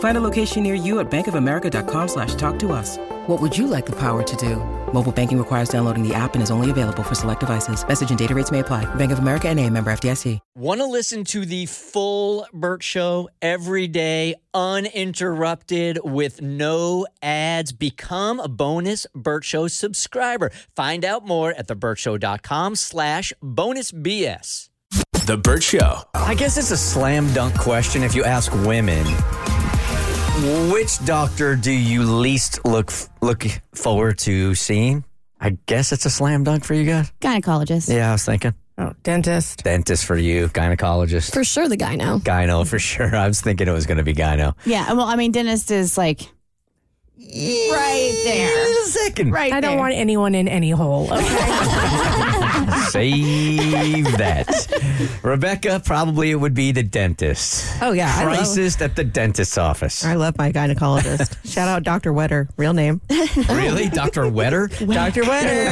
Find a location near you at bankofamerica.com slash talk to us. What would you like the power to do? Mobile banking requires downloading the app and is only available for select devices. Message and data rates may apply. Bank of America and a member FDIC. Want to listen to the full Burt Show every day, uninterrupted, with no ads? Become a bonus Burt Show subscriber. Find out more at theburtshow.com slash bonus BS. The Burt Show. I guess it's a slam dunk question if you ask women. Which doctor do you least look look forward to seeing? I guess it's a slam dunk for you guys. Gynecologist. Yeah, I was thinking Oh, dentist. dentist for you, gynecologist, For sure, the gyno. gyno for sure. I was thinking it was going to be gyno. Yeah, well, I mean, dentist is like right there. Second, Right I don't there. want anyone in any hole. Okay. save that. Rebecca, probably it would be the dentist. oh yeah, I love, Crisis at the dentist's office. I love my gynecologist. Shout out Dr. Wetter, real name. really, Doctor Wetter? Dr. Wetter.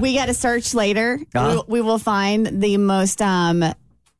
we got to search later. Huh? We, we will find the most um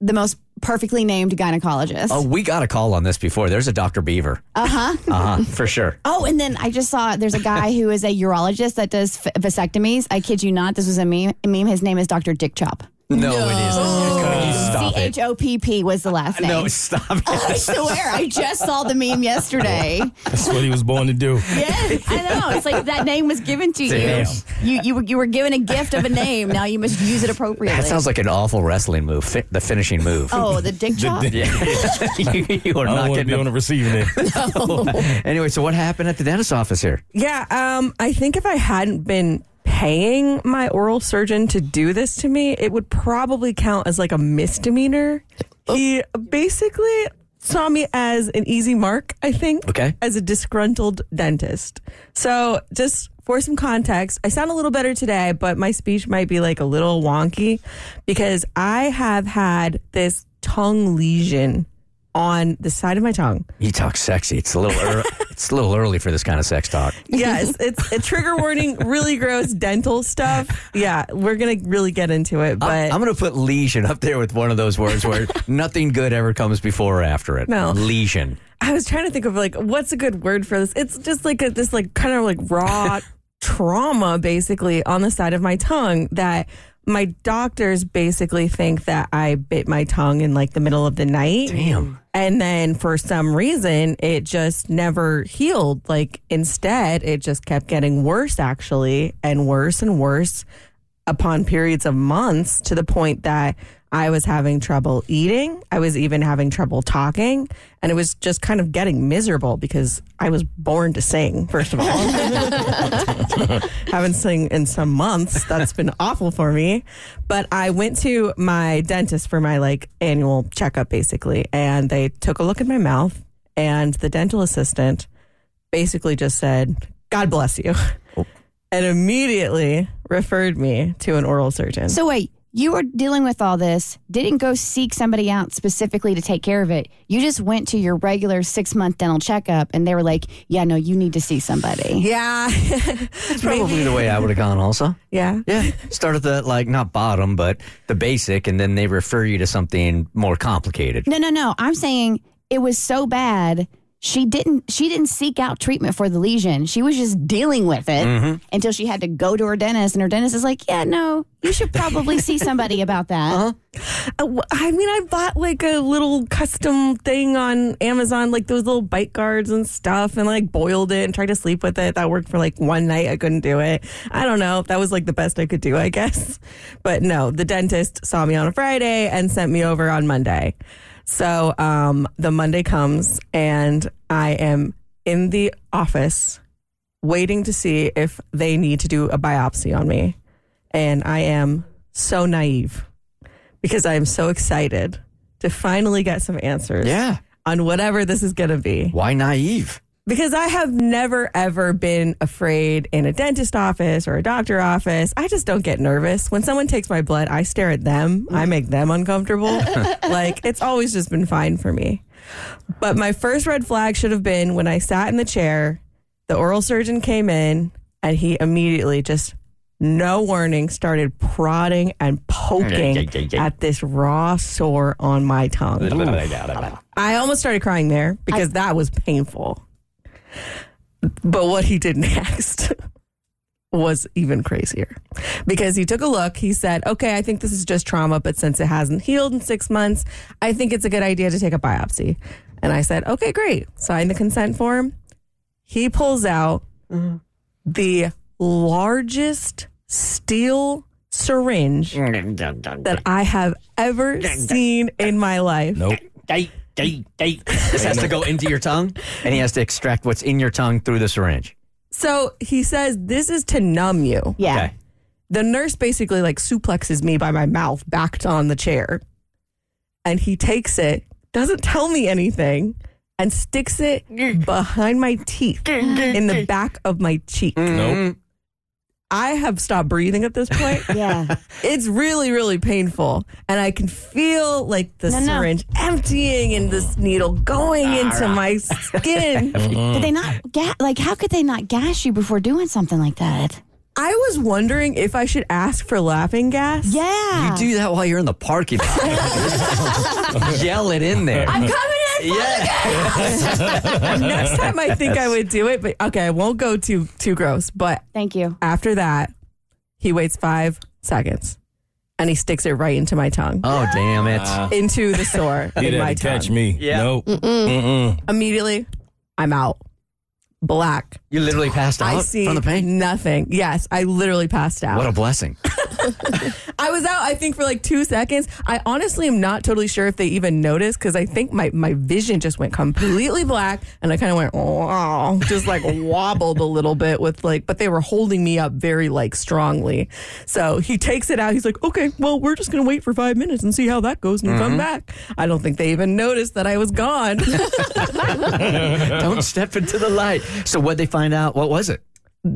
the most perfectly named gynecologist. Oh, we got a call on this before. There's a Doctor Beaver. Uh huh. Uh huh, for sure. Oh, and then I just saw there's a guy who is a urologist that does vasectomies. I kid you not. This was a meme. A meme. His name is Dr. Dick Chop. No, it isn't. You C stop H it. O P P was the last name. No, stop it. I swear, I just saw the meme yesterday. That's what he was born to do. Yes, I know. It's like that name was given to Damn. you. You you were, you were given a gift of a name. Now you must use it appropriately. That sounds like an awful wrestling move. Fi- the finishing move. oh, the dick chop. Yeah. you, you are I don't not to getting be a- on the receiving end. Anyway, so what happened at the dentist office here? Yeah, um, I think if I hadn't been paying my oral surgeon to do this to me, it would probably count as like a misdemeanor. Oh. He basically saw me as an easy mark, I think. Okay. As a disgruntled dentist. So just for some context, I sound a little better today, but my speech might be like a little wonky because I have had this tongue lesion on the side of my tongue. You talk sexy. It's a little early. it's a little early for this kind of sex talk. Yes, it's a trigger warning, really gross dental stuff. Yeah, we're going to really get into it, but I'm, I'm going to put lesion up there with one of those words where nothing good ever comes before or after it. No. Lesion. I was trying to think of like what's a good word for this. It's just like a, this like kind of like raw trauma basically on the side of my tongue that my doctors basically think that I bit my tongue in like the middle of the night. Damn. And then for some reason, it just never healed. Like instead, it just kept getting worse, actually, and worse and worse upon periods of months to the point that I was having trouble eating. I was even having trouble talking. And it was just kind of getting miserable because I was born to sing, first of all. Haven't sung in some months. That's been awful for me. But I went to my dentist for my like annual checkup basically. And they took a look at my mouth and the dental assistant basically just said, God bless you. Oh. And immediately referred me to an oral surgeon. So wait, you were dealing with all this, didn't go seek somebody out specifically to take care of it. You just went to your regular six month dental checkup and they were like, yeah, no, you need to see somebody. yeah. That's probably the way I would have gone also. yeah. Yeah. Start at the, like, not bottom, but the basic, and then they refer you to something more complicated. No, no, no. I'm saying it was so bad. She didn't she didn't seek out treatment for the lesion. She was just dealing with it Mm-hmm. until she had to go to her dentist and her dentist is like, "Yeah, no, you should probably see somebody about that." Uh-huh. Uh, I mean, I bought like a little custom thing on Amazon, like those little bite guards and stuff, and like boiled it and tried to sleep with it. That worked for like one night. I couldn't do it. I don't know. That was like the best I could do, I guess. But no, the dentist saw me on a Friday and sent me over on Monday. So um, the Monday comes and I am in the office waiting to see if they need to do a biopsy on me. And I am so naive because I am so excited to finally get some answers Yeah. on whatever this is going to be. Why naive? Because I have never ever been afraid in a dentist office or a doctor office. I just don't get nervous. When someone takes my blood, I stare at them. I make them uncomfortable. like it's always just been fine for me. But my first red flag should have been when I sat in the chair, the oral surgeon came in and he immediately just no warning started prodding and poking at this raw sore on my tongue. I almost started crying there because that was painful. But what he did next was even crazier because he took a look. He said, Okay, I think this is just trauma, but since it hasn't healed in six months, I think it's a good idea to take a biopsy. And I said, Okay, great. Sign the consent form. He pulls out mm-hmm. the largest steel syringe that I have ever seen in my life. Nope. Day, day, day. This has to go into your tongue, and he has to extract what's in your tongue through the syringe. So he says, This is to numb you. Yeah. Okay. The nurse basically like suplexes me by my mouth backed on the chair. And he takes it, doesn't tell me anything, and sticks it behind my teeth in the back of my cheek. Mm. Nope. I have stopped breathing at this point. Yeah. It's really, really painful. And I can feel like the No, no. syringe emptying and this needle going into my skin. Uh-huh. Did they not ga- like? How could they not gas you before doing something like that? I was wondering if I should ask for laughing gas. Yeah. You do that while you're in the parking lot. Yell it in there. I'm coming in. Yeah. Next time I think I would do it, but okay, I won't go too too gross. But Thank you. after that, he waits five seconds and he sticks it right into my tongue, Oh, damn it. Ah. into the sore He in my had to tongue. catch me. Yeah. Nope. Mm-mm. Immediately, I'm out. Black. You literally passed I out see from the pain? nothing. Yes, I literally passed out. What a blessing. I was out, I think, for like two seconds. I honestly am not totally sure if they even noticed because I think my, my vision just went completely black and I kind of went, oh, just like wobbled a little bit with like, but they were holding me up very like strongly. So he takes it out. He's like, okay, well, we're just going to wait for five minutes and see how that goes and come mm-hmm. back. I don't think they even noticed that I was gone. Don't step into the light. So, what they find out? What was it?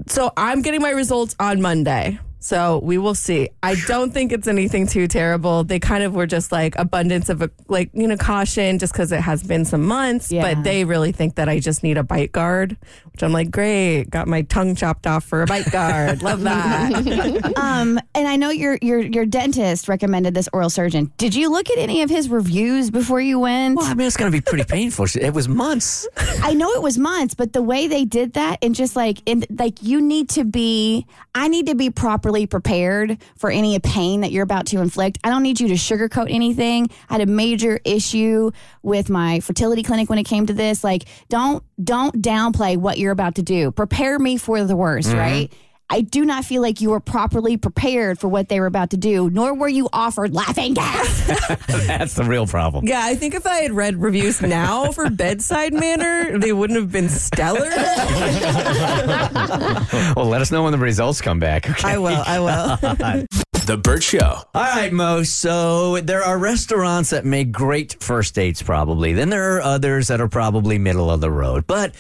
So I'm getting my results on Monday. So we will see. I don't think it's anything too terrible. They kind of were just like abundance of a, like, you know, caution just because it has been some months. Yeah. But they really think that I just need a bite guard, which I'm like, great. Got my tongue chopped off for a bite guard. Love that. Um, and I know your your your dentist recommended this oral surgeon. Did you look at any of his reviews before you went? Well, I mean, it's going to be pretty painful. It was months. I know it was months, but the way they did that and just like and like you need to be I need to be properly prepared for any pain that you're about to inflict. I don't need you to sugarcoat anything. I had a major issue with my fertility clinic when it came to this. Like don't don't downplay what you're about to do. Prepare me for the worst, mm-hmm. right? I do not feel like you were properly prepared for what they were about to do, nor were you offered laughing gas. That's the real problem. yeah, I think if I had read reviews now for bedside manner, they wouldn't have been stellar. Well, let us know when the results come back. Okay. I will. I will. The Burt Show. All right, Mo. So there are restaurants that make great first dates, probably. Then there are others that are probably middle of the road. But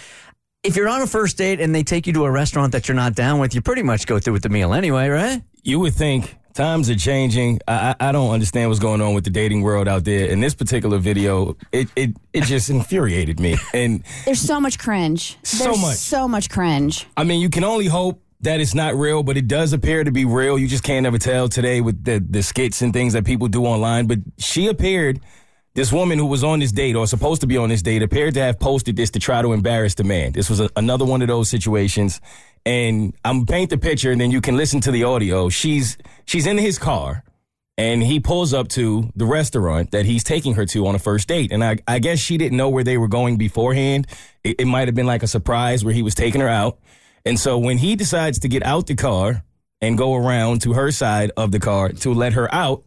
if you're on a first date and they take you to a restaurant that you're not down with, you pretty much go through with the meal anyway, right? You would think times are changing. I, I I don't understand what's going on with the dating world out there. In this particular video, it it, it just infuriated me. And There's so much cringe. So There's much. So much cringe. I mean, you can only hope that it's not real, but it does appear to be real. You just can't ever tell today with the, the skits and things that people do online. But she appeared, this woman who was on this date or supposed to be on this date, appeared to have posted this to try to embarrass the man. This was a, another one of those situations. And I'm paint the picture, and then you can listen to the audio. She's she's in his car, and he pulls up to the restaurant that he's taking her to on a first date. And I, I guess she didn't know where they were going beforehand. It, it might have been like a surprise where he was taking her out. And so when he decides to get out the car and go around to her side of the car to let her out,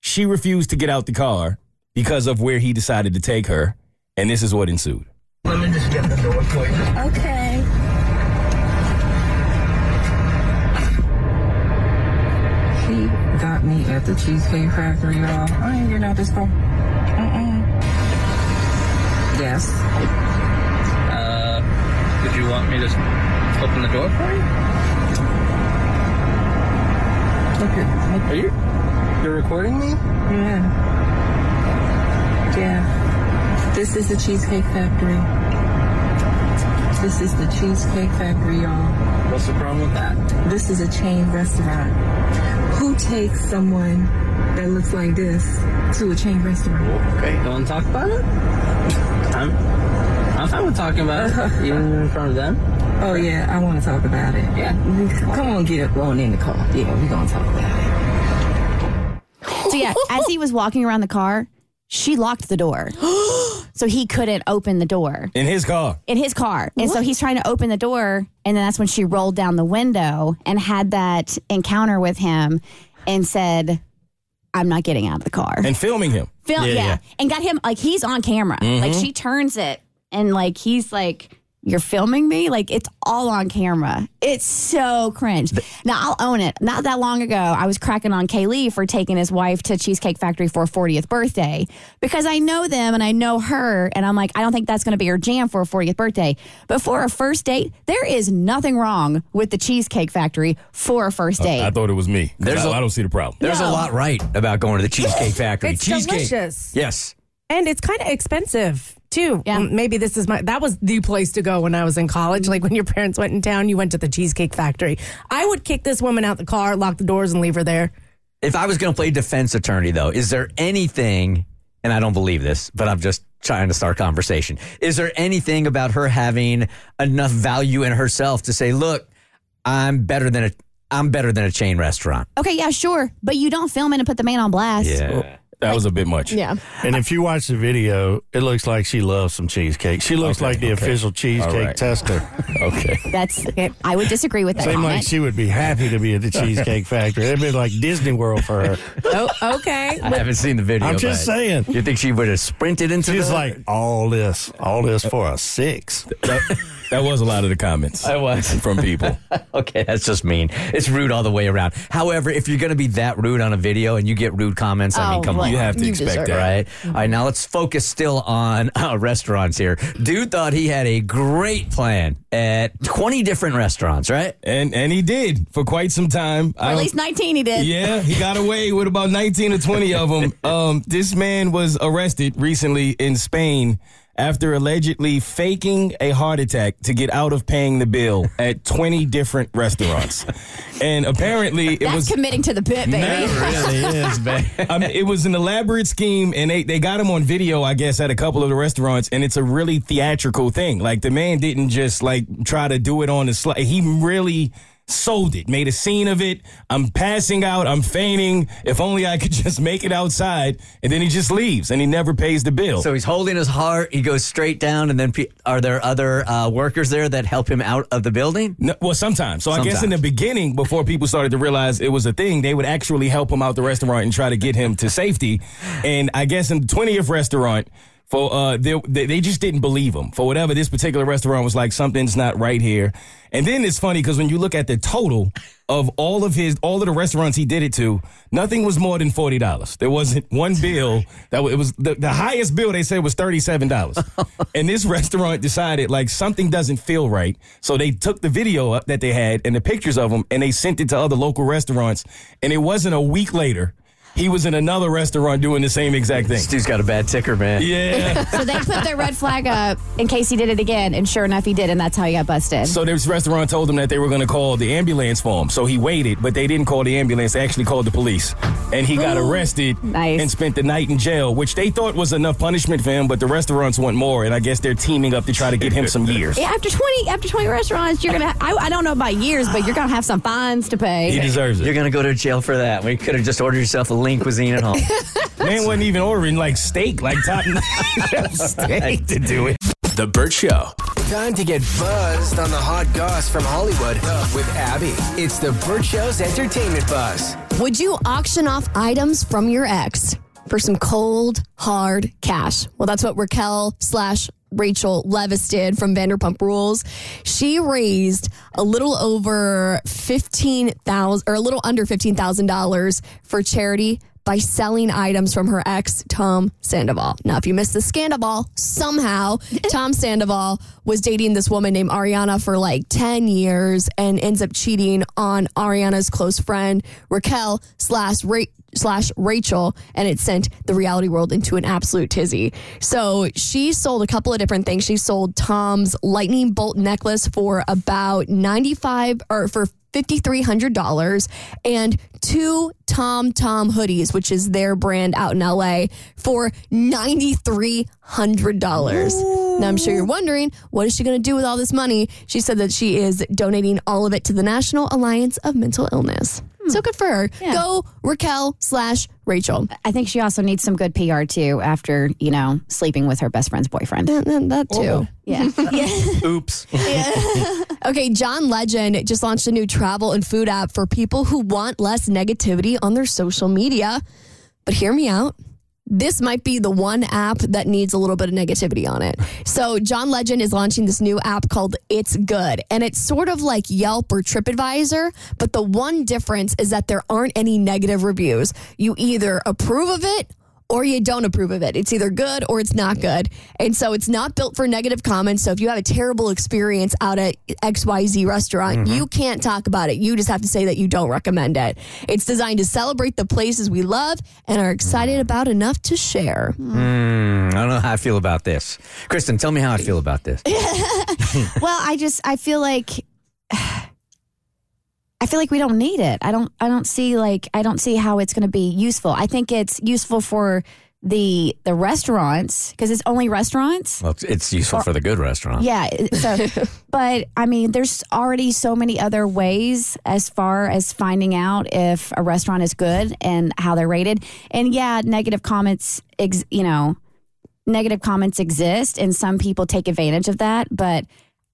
she refused to get out the car because of where he decided to take her. And this is what ensued. Let me just get the door for you. Okay. He got me at the Cheesecake Factory, y'all. I ain't getting out this car. Mm-mm. Yes. Uh, did you want me to open the door for you? Look at, look Are you? You're recording me? Yeah. Yeah. This is the Cheesecake Factory. This is the Cheesecake Factory, y'all. What's the problem with that? This is a chain restaurant. Who takes someone that looks like this to a chain restaurant? Okay, you want to talk about it? I'm, I'm fine with talking about it, even in front of them. Oh yeah, I want to talk about it. Yeah. Come on, get up, going in the car. Yeah, we're gonna talk about it. So yeah, as he was walking around the car, she locked the door. so he couldn't open the door In his car. in his car. And so he's trying to open the door and then that's when she rolled down the window and had that encounter with him and said, I'm not getting out of the car. And filming him. Film, yeah, Yeah, yeah. And got him like he's on camera. Like mm-hmm. she turns it and like he's like, You're filming me? Like it's all on camera. It's so cringe. Now I'll own it. Not that long ago, I was cracking on Kaylee for taking his wife to Cheesecake Factory for her 40th birthday because I know them and I know her. And I'm like, I don't think that's going to be her jam for her 40th birthday. But for a first date, there is nothing wrong with the Cheesecake Factory for a first date. I thought it was me. There's I a- I don't see the problem. There's a lot right about going to the Cheesecake Factory. It's Cheesecake. delicious. Yes. And it's kind of expensive too. Yeah. Maybe this is my that was the place to go when I was in college. Like when your parents went in town, you went to the Cheesecake Factory. I would kick this woman out the car, lock the doors, and leave her there. If I was going to play defense attorney, though, is there anything, and I don't believe this, but I'm just trying to start conversation. Is there anything about her having enough value in herself to say, look, I'm better than a, I'm better than a chain restaurant? okay, yeah, sure. But you don't film it and put the man on blast. Yeah. That was a bit much. Yeah. And if you watch the video, it looks like she loves some cheesecake. She looks Okay, like the okay. official cheesecake All right. tester. Okay. That's I would disagree with that. Seemed like comment. she would be happy to be at the Cheesecake Factory. It'd be like Disney World for her. Oh, okay. I haven't seen the video. I'm just but saying. You think she would have sprinted into She's the- like, all this, all this for a six. That, that was a lot of the comments I was. from people. Okay, that's just mean. It's rude all the way around. However, if you're going to be that rude on a video and you get rude comments, I mean, Oh, come on. You have to You expect deserve that. Right. All right. Now let's focus still on uh, restaurants here. Dude thought he had a great plan at 20 different restaurants, right? And and he did for quite some time. or at least 19 he did. Yeah, he got away with about 19 or 20 of them. Um, this man was arrested recently in Spain after allegedly faking a heart attack to get out of paying the bill at 20 different restaurants. And apparently it That's was committing to the bit, baby. really is, man. I mean, it was an elaborate scheme, and they, they got him on video, I guess, at a couple of the restaurants, and it's a really theatrical thing. Like the man didn't just like try to do it on the slide; he really sold it, made a scene of it. I'm passing out, I'm fainting. If only I could just make it outside, and then he just leaves, and he never pays the bill. So he's holding his heart. He goes straight down, and then pe- are there other uh, workers there that help him out of the building? No, well, sometimes. So I guess in the beginning, before people started to realize it was a thing, they would actually help him out the restaurant and try to get him to safety. And I guess in the twentieth restaurant, for uh, they, they they just didn't believe him for whatever. This particular restaurant was like something's not right here. And then it's funny because when you look at the total of all of his all of the restaurants he did it to, nothing was more than forty dollars. There wasn't one bill that was, it was the, the highest bill they said was thirty seven dollars. and this restaurant decided like something doesn't feel right, so they took the video up that they had and the pictures of him and they sent it to other local restaurants. And it wasn't a week later. He was in another restaurant doing the same exact thing. This dude's got a bad ticker, man. Yeah. So they put their red flag up in case he did it again, and sure enough, he did, and that's how he got busted. So this restaurant told him that they were going to call the ambulance for him. So he waited, but they didn't call the ambulance. They actually called the police. And he got arrested Nice. and spent the night in jail, which they thought was enough punishment for him, but the restaurants want more. And I guess they're teaming up to try to get him some years. yeah, after 20, after 20 restaurants, you're gonna. I, I don't know about years, but you're gonna have some fines to pay. He deserves it. You're going to go to jail for that. We could have just ordered yourself a lean cuisine at home. Man wasn't even ordering like steak, like top steak to do it. The Burt Show. Time to get buzzed on the hot goss from Hollywood with Abby. It's the Burt Show's entertainment buzz. Would you auction off items from your ex for some cold, hard cash? Well, that's what Raquel slash Rachel Leviss did from Vanderpump Rules. She raised a little over fifteen thousand, or a little under fifteen thousand dollars for charity by selling items from her ex, Tom Sandoval. Now, if you missed the Scandoval, somehow Tom Sandoval was dating this woman named Ariana for like 10 years and ends up cheating on Ariana's close friend, Raquel slash Ra- slash Rachel, and it sent the reality world into an absolute tizzy. So she sold a couple of different things. She sold Tom's lightning bolt necklace for about 95 or for $5,300 and two Tom Tom hoodies, which is their brand out in LA, for $9,300. Now, I'm sure you're wondering, what is she going to do with all this money? She said that she is donating all of it to the National Alliance of Mental Illness. So good for her. Go Raquel slash Rachel. I think she also needs some good PR too after, you know, sleeping with her best friend's boyfriend. That, that- that too. Oh. Yeah. Oops. Okay, John Legend just launched a new travel and food app for people who want less negativity on their social media. But hear me out. This might be the one app that needs a little bit of negativity on it. So, John Legend is launching this new app called It's Good. And it's sort of like Yelp or TripAdvisor. But the one difference is that there aren't any negative reviews. You either approve of it or you don't approve of it. It's either good or it's not good. And so it's not built for negative comments. So if you have a terrible experience out at XYZ restaurant, mm-hmm. you can't talk about it. You just have to say that you don't recommend it. It's designed to celebrate the places we love and are excited mm. about enough to share. Hmm. hmm, I don't know how I feel about this. Kristen, tell me how I feel about this. well, I just I feel like I feel like we don't need it. I don't I don't see like I don't see how it's going to be useful. I think it's useful for the the restaurants because it's only restaurants. Well, it's, useful for the good restaurant. Yeah. So, but I mean, there's already so many other ways as far as finding out if a restaurant is good and how they're rated. And yeah, negative comments, ex, you know, negative comments exist and some people take advantage of that. But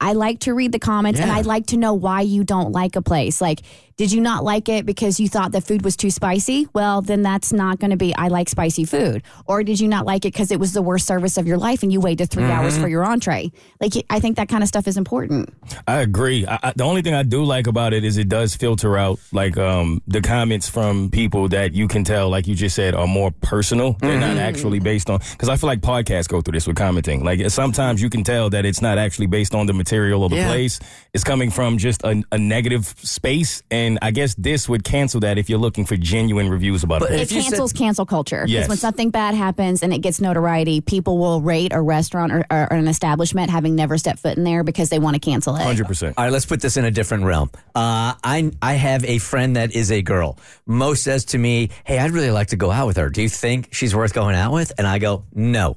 I like to read the comments and Yeah. I like to know why you don't like a place. Like, did you not like it because you thought the food was too spicy? Well, then that's not going to be, I like spicy food. Or did you not like it because it was the worst service of your life and you waited 3 hours for your entree? Like, I think that kind of stuff is important. I agree. I, I, the only thing I do like about it is it does filter out like um, the comments from people that you can tell, like you just said, are more personal. They're not actually based on. Because I feel like podcasts go through this with commenting. Like sometimes you can tell that it's not actually based on the material or the Yeah. place. It's coming from just a, a negative space, and I guess this would cancel that if you're looking for genuine reviews about But it. It If you said- cancels cancel culture. Because Yes. when something bad happens and it gets notoriety, people will rate a restaurant or, or an establishment having never stepped foot in there because they want to cancel it. Hundred percent. All right, let's put this in a different realm. Uh, I I have a friend that is a girl. Mo says to me, "Hey, I'd really like to go out with her. Do you think she's worth going out with?" And I go, "No."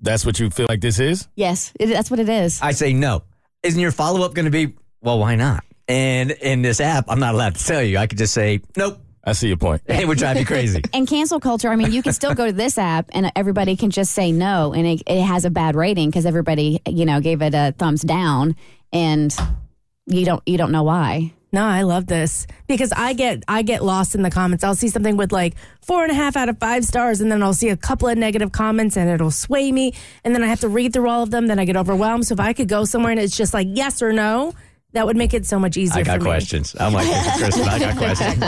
That's what you feel like this is. Yes, it, that's what it is. I say no. Isn't your follow up going to be, "Well, why not?" And in this app, I'm not allowed to tell you. I could just say, "Nope." I see your point. It would drive you crazy. and cancel culture, I mean, you can still go to this app and everybody can just say no, and it, it has a bad rating because everybody, you know, gave it a thumbs down, and you don't you don't know why. No, I love this because I get I get lost in the comments. I'll see something with like four and a half out of five stars, and then I'll see a couple of negative comments, and it'll sway me. And then I have to read through all of them. Then I get overwhelmed. So if I could go somewhere and it's just like yes or no, that would make it so much easier. I got for me. questions. I'm like Kristen. I got questions.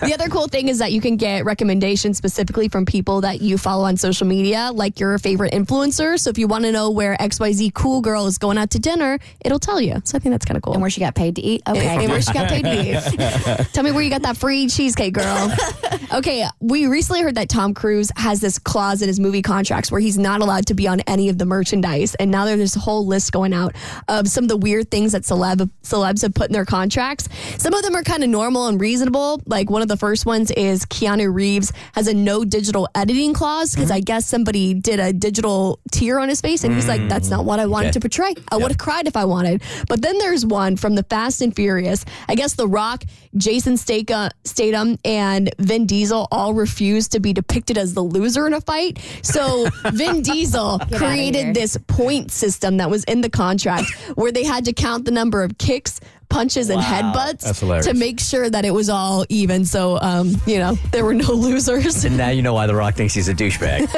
the other cool thing is that you can get recommendations specifically from people that you follow on social media, like your favorite influencer. So if you want to know where XYZ cool girl is going out to dinner, it'll tell you. So I think that's kind of cool. And where she got paid to eat. Okay. And where she got paid to eat. Tell me where you got that free cheesecake, girl. okay, we recently heard that Tom Cruise has this clause in his movie contracts where he's not allowed to be on any of the merchandise. And now there's this whole list going out of some of the weird things that celeb celebs have put in their contracts. Some of them are kind of normal and reasonable. Like one of the first ones is Keanu Reeves has a no digital editing clause because mm-hmm. I guess somebody did a digital tear on his face and he's like, mm, that's not what I wanted Okay. to portray. I would have cried if I wanted. But then there's one from the Fast and Furious. I guess The Rock, Jason Statham, and Vin Diesel all refused to be depicted as the loser in a fight. So Vin Diesel Get outta here. created this point system that was in the contract where they had to count the number of kicks, punches, and Wow. headbutts to make sure that it was all even. So, um, you know, there were no losers. And now you know why The Rock thinks he's a douchebag.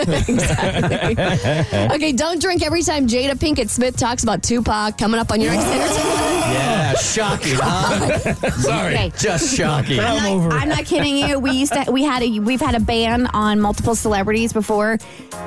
okay, don't drink every time Jada Pinkett Smith talks about Tupac coming up on your next entertainment. yeah, shocking, huh? Sorry. Okay. Just shocking. I'm not, I'm not kidding you. We used to we had a we've had a ban on multiple celebrities before.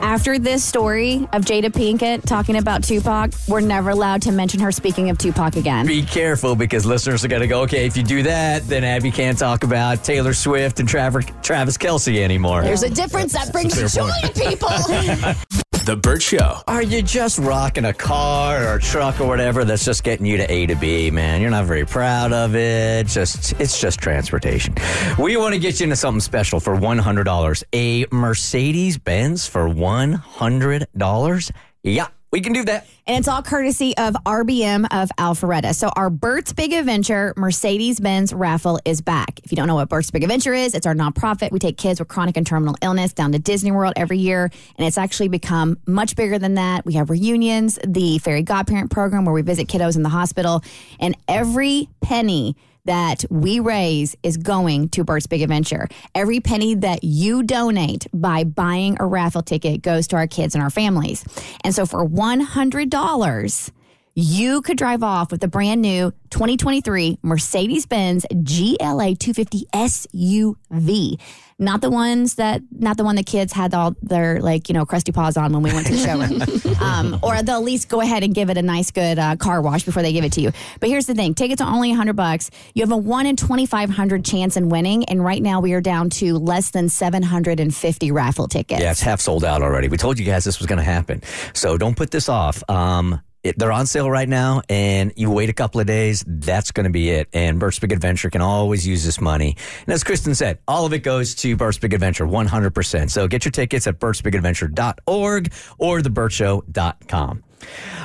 After this story of Jada Pinkett talking about Tupac, we're never allowed to mention her speaking of Tupac again. Be careful because listeners are going to go, okay, if you do that, then Abby can't talk about Taylor Swift and Travis, Travis Kelce anymore. There's a difference that brings joy to people. The Burt Show. Are you just rocking a car or a truck or whatever that's just getting you to A to B, man? You're not very proud of it. Just it's just transportation. We want to get you into something special for $100. A Mercedes Benz for $100. Yeah, we can do that. And it's all courtesy of RBM of Alpharetta. So our Burt's Big Adventure Mercedes Benz raffle is back. If you don't know what Burt's Big Adventure is, it's our nonprofit. We take kids with chronic and terminal illness down to Disney World every year. And it's actually become much bigger than that. We have reunions, the Fairy Godparent program where we visit kiddos in the hospital. And every penny that we raise is going to Burt's Big Adventure. Every penny that you donate by buying a raffle ticket goes to our kids and our families. And so for $100, you could drive off with the brand new 2023 Mercedes Benz GLA 250 SUV. Not the ones that, not the one the kids had all their like, you know, crusty paws on when we went to the showroom. um, or they'll at least go ahead and give it a nice, good uh, car wash before they give it to you. But here's the thing tickets are only 100 bucks. You have a 1 in 2,500 chance in winning. And right now we are down to less than 750 raffle tickets. Yeah, it's half sold out already. We told you guys this was going to happen. So don't put this off. Um, they're on sale right now, and you wait a couple of days, that's going to be it. And Burt's Big Adventure can always use this money. And as Kristen said, all of it goes to Burt's Big Adventure, 100%. So get your tickets at burtsbigadventure.org or theburtshow.com.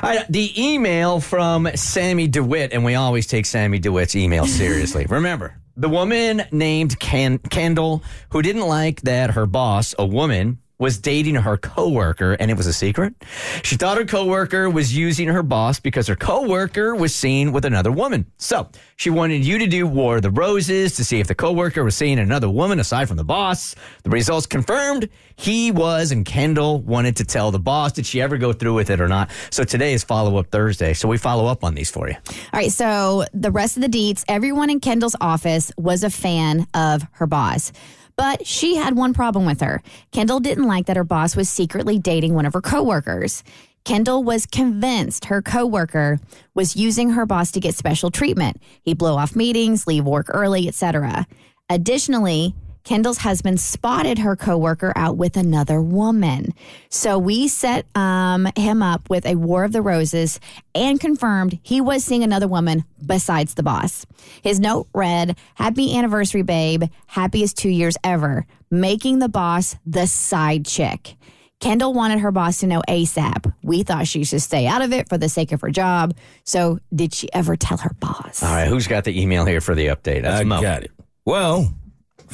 All right, the email from Sammy DeWitt, and we always take Sammy DeWitt's email seriously. Remember, the woman named Ken- Kendall, who didn't like that her boss, a woman, was dating her coworker and it was a secret. She thought her coworker was using her boss because her coworker was seen with another woman. So she wanted you to do War of the Roses to see if the coworker was seeing another woman aside from the boss. The results confirmed he was, and Kendall wanted to tell the boss. Did she ever go through with it or not? So today is follow up Thursday. So we follow up on these for you. All right, so the rest of the deets, everyone in Kendall's office was a fan of her boss. But she had one problem with her. Kendall didn't like that her boss was secretly dating one of her coworkers. Kendall was convinced her coworker was using her boss to get special treatment. He'd blow off meetings, leave work early, etc. Additionally, Kendall's husband spotted her coworker out with another woman. So we set um, him up with a War of the Roses and confirmed he was seeing another woman besides the boss. His note read, Happy anniversary, babe. Happiest two years ever. Making the boss the side chick. Kendall wanted her boss to know ASAP. We thought she should stay out of it for the sake of her job. So, did she ever tell her boss? All right, who's got the email here for the update? That's I Mo. got it. Well,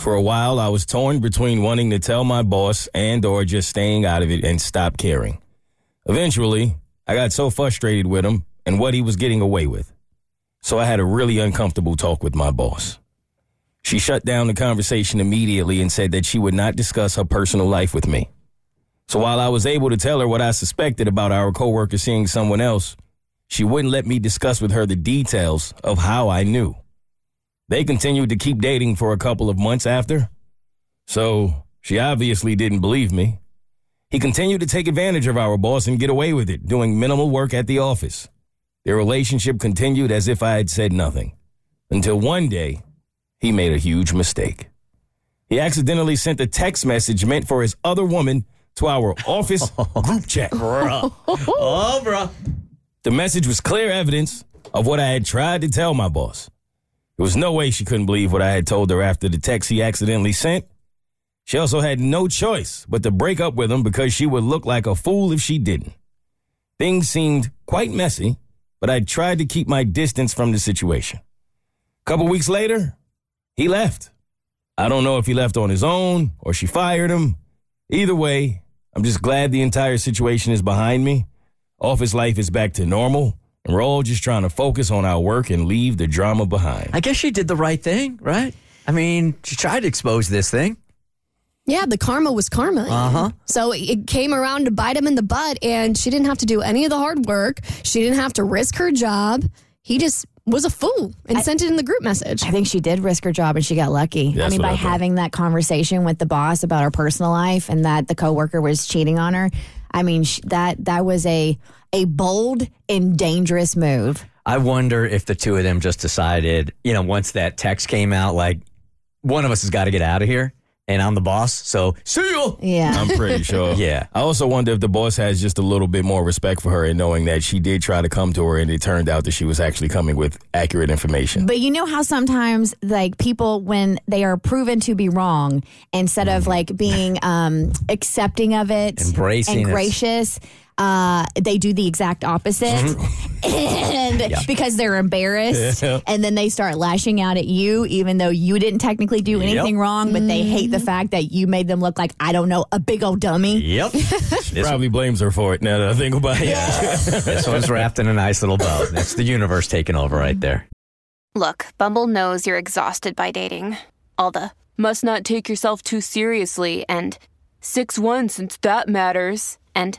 for a while, I was torn between wanting to tell my boss and or just staying out of it and stop caring. Eventually, I got so frustrated with him and what he was getting away with. So I had a really uncomfortable talk with my boss. She shut down the conversation immediately and said that she would not discuss her personal life with me. So while I was able to tell her what I suspected about our coworker seeing someone else, she wouldn't let me discuss with her the details of how I knew. They continued to keep dating for a couple of months after. So she obviously didn't believe me. He continued to take advantage of our boss and get away with it, doing minimal work at the office. Their relationship continued as if I had said nothing. Until one day, he made a huge mistake. He accidentally sent a text message meant for his other woman to our office group chat. Bro. Oh, bruh. The message was clear evidence of what I had tried to tell my boss. There was no way she couldn't believe what I had told her after the text he accidentally sent. She also had no choice but to break up with him because she would look like a fool if she didn't. Things seemed quite messy, but I tried to keep my distance from the situation. A couple weeks later, he left. I don't know if he left on his own or she fired him. Either way, I'm just glad the entire situation is behind me. Office life is back to normal, and we're all just trying to focus on our work and leave the drama behind. I guess she did the right thing, right? I mean, she tried to expose this thing. Yeah, the karma was karma. Uh-huh. So it came around to bite him in the butt, and she didn't have to do any of the hard work. She didn't have to risk her job. He just was a fool and sent it in the group message. I think she did risk her job and she got lucky. I mean, by I having that conversation with the boss about her personal life and that the coworker was cheating on her. I mean, that that was a a bold and dangerous move. I wonder if the two of them just decided, you know, once that text came out, like one of us has got to get out of here, and I'm the boss, so see you. Yeah, I'm pretty sure. Yeah. I also wonder if the boss has just a little bit more respect for her and knowing that she did try to come to her and it turned out that she was actually coming with accurate information. But you know how sometimes like people when they are proven to be wrong, instead of like being um accepting of it, Embracing and it. Gracious, uh, they do the exact opposite. and Yeah. because they're embarrassed Yeah. and then they start lashing out at you even though you didn't technically do anything wrong but they hate the fact that you made them look like i don't know a big old dummy Yep. She probably blames her for it now that I think about it. this one's wrapped in a nice little bow. That's the universe taking over right there. Look, Bumble knows you're exhausted by dating. All the must not take yourself too seriously and 6 1 since that matters. And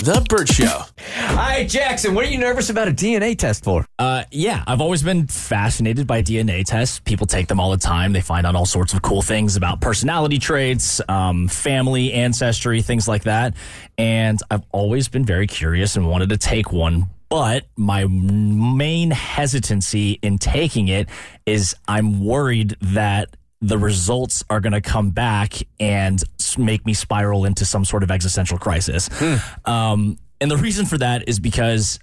The Burt Show. Hi, Jackson. What are you nervous about a DNA test for? Uh, yeah, I've always been fascinated by DNA tests. People take them all the time. They find out all sorts of cool things about personality traits, um, family, ancestry, things like that. And I've always been very curious and wanted to take one. But my main hesitancy in taking it is I'm worried that the results are going to come back and make me spiral into some sort of existential crisis. Um, and the reason for that is because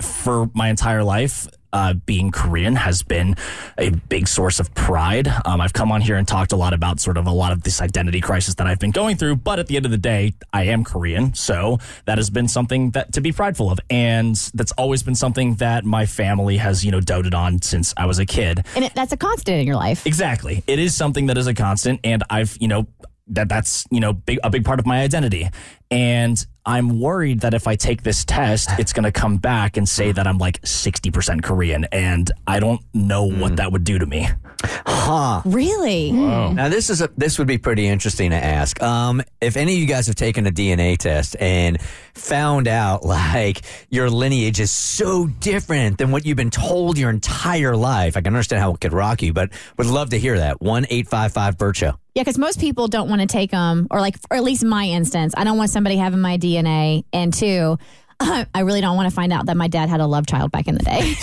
for my entire life, uh, being Korean has been a big source of pride. Um, I've come on here and talked a lot about sort of a lot of this identity crisis that I've been going through. But at the end of the day, I am Korean. So that has been something that to be prideful of. And that's always been something that my family has, you know, doted on since I was a kid. and it, that's a constant in your life Exactly. It is something that is a constant, and I've you know that that's you know big, a big part of my identity. And I'm worried that if I take this test, it's going to come back and say that I'm like 60% Korean, and I don't know what that would do to me. Huh. Really? Now this is a this would be pretty interesting to ask. Um, if any of you guys have taken a DNA test and found out like your lineage is so different than what you've been told your entire life, I can understand how it could rock you, but would love to hear that. One eight five five Burt Show. Yeah, because most people don't want to take them, or like, or at least my instance, I don't want somebody having my DNA. And two, I really don't want to find out that my dad had a love child back in the day.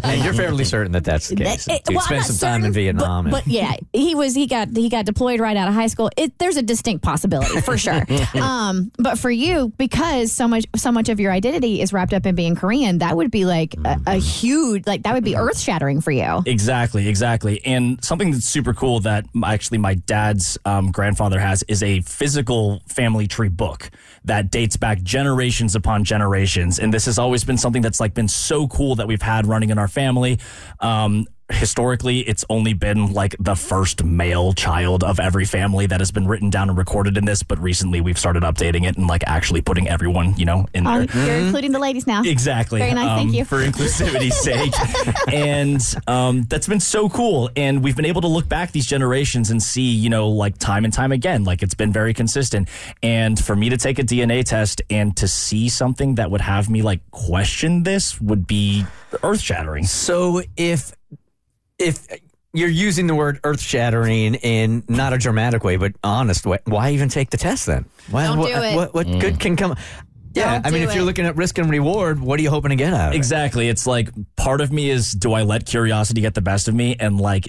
and you're fairly certain that that's the case. It- well, I'm spend some time in Vietnam. and- But yeah, he was he got he got deployed right out of high school. It, there's a distinct possibility for sure. um, but for you, because so much so much of your identity is wrapped up in being Korean, that would be like a, a huge like that would be earth shattering for you. Exactly, exactly. And something that's super cool that actually my dad's um, grandfather has is a physical family tree book that dates back generations upon generations. And this has always been something that's like been so cool that we've had running in our family. Um, historically, it's only been like the first male child of every family that has been written down and recorded in this. But recently, we've started updating it and like actually putting everyone, you know, in Oh, there. you're including the ladies now. Exactly. Very nice. Thank um, you. For inclusivity's sake. And um, that's been so cool. And we've been able to look back these generations and see, you know, like time and time again, like it's been very consistent. And for me to take a DNA test and to see something that would have me like question this would be earth shattering. So if if you're using the word earth shattering in not a dramatic way, but honest way, why even take the test then? Why, Don't what, do it. What, what mm. good can come? Yeah, Don't I mean, do if you're looking at risk and reward, what are you hoping to get out of it? Exactly. It's like part of me is do I let curiosity get the best of me and like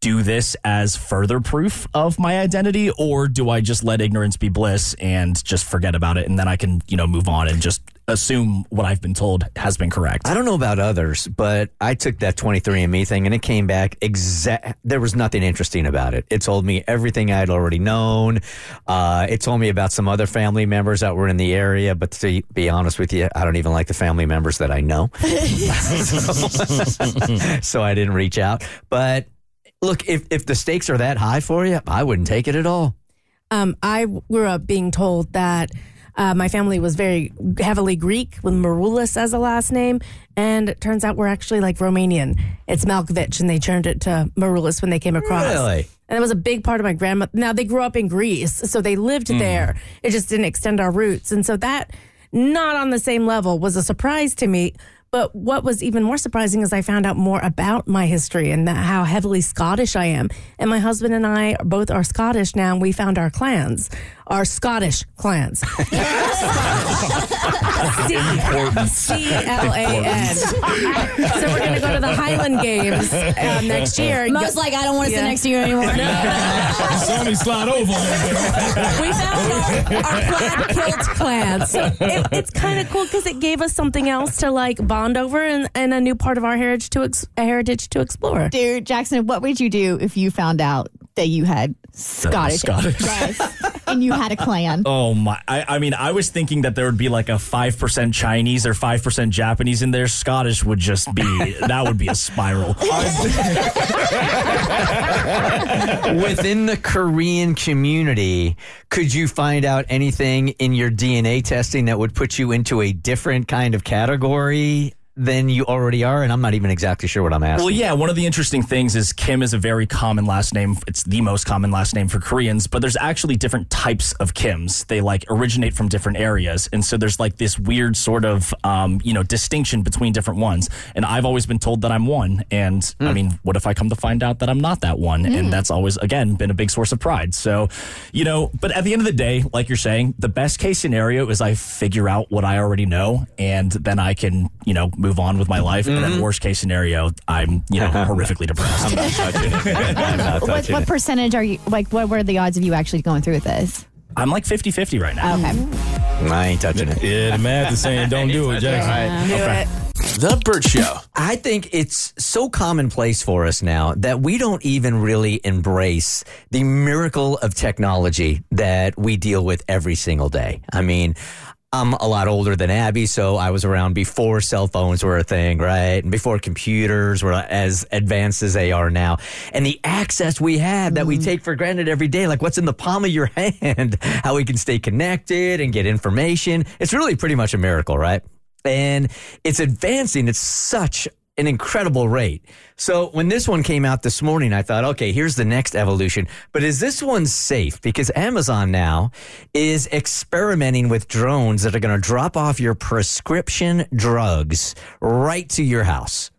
do this as further proof of my identity or do I just let ignorance be bliss and just forget about it and then I can, you know, move on and just assume what I've been told has been correct. I don't know about others, but I took that 23andMe thing and it came back exact. There was nothing interesting about it. It told me everything I'd already known. Uh, it told me about some other family members that were in the area, but to be honest with you, I don't even like the family members that I know. so I didn't reach out. But look, if, if the stakes are that high for you, I wouldn't take it at all. Um, I grew up being told that uh, my family was very heavily Greek with Maroulis as a last name, and it turns out we're actually like Romanian. It's Malkovich, and they turned it to Maroulis when they came across. Really? And it was a big part of my grandma. Now they grew up in Greece, so they lived there. It just didn't extend our roots, and so that not on the same level was a surprise to me. But what was even more surprising is I found out more about my history and how heavily Scottish I am. And my husband and I both are Scottish now, and we found our clans, our Scottish clans. C L A N. So we're going to go to the Highland Games uh, next year. Most like I don't want to sit next to you anymore. saw me slide over. we found our, our plaid kilt clan. So it, it's kind of cool because it gave us something else to like bond over and, and a new part of our heritage to ex- heritage to explore. Dude, Jackson, what would you do if you found out that you had Scottish, Scottish. Yes, and you had a clan? Oh my! I, I mean, I was thinking that there would be like a five percent Chinese or five percent Japanese in there. Scottish would just be that would be a spiral. Within the Korean community, could you find out anything in your DNA testing that would put you into a different kind of category than you already are? And I'm not even exactly sure what I'm asking. Well, yeah, one of the interesting things is Kim is a very common last name. It's the most common last name for Koreans, but there's actually different types of Kims. They like originate from different areas. And so there's like this weird sort of, um, you know, distinction between different ones. And I've always been told that I'm one. And I mean, what if I come to find out that I'm not that one? And that's always, again, been a big source of pride. So, you know, but at the end of the day, like you're saying, the best case scenario is I figure out what I already know and then I can, you know, move on with my life. And then mm-hmm. worst case scenario, I'm, you know, horrifically depressed. What, what percentage are you like? What were the odds of you actually going through with this? I'm like 50 50 right now. Okay. Mm. I ain't touching it. Yeah, the math is saying don't do it, Jackson. Do it. The Burt Show. I think it's so commonplace for us now that we don't even really embrace the miracle of technology that we deal with every single day. I mean, I'm a lot older than Abby, so I was around before cell phones were a thing, right? And before computers were as advanced as they are now. And the access we have that we mm-hmm. take for granted every day, like what's in the palm of your hand, how we can stay connected and get information. It's really pretty much a miracle, right? And it's advancing at such an incredible rate. So when this one came out this morning, I thought, okay, here's the next evolution. But is this one safe? Because Amazon now is experimenting with drones that are going to drop off your prescription drugs right to your house.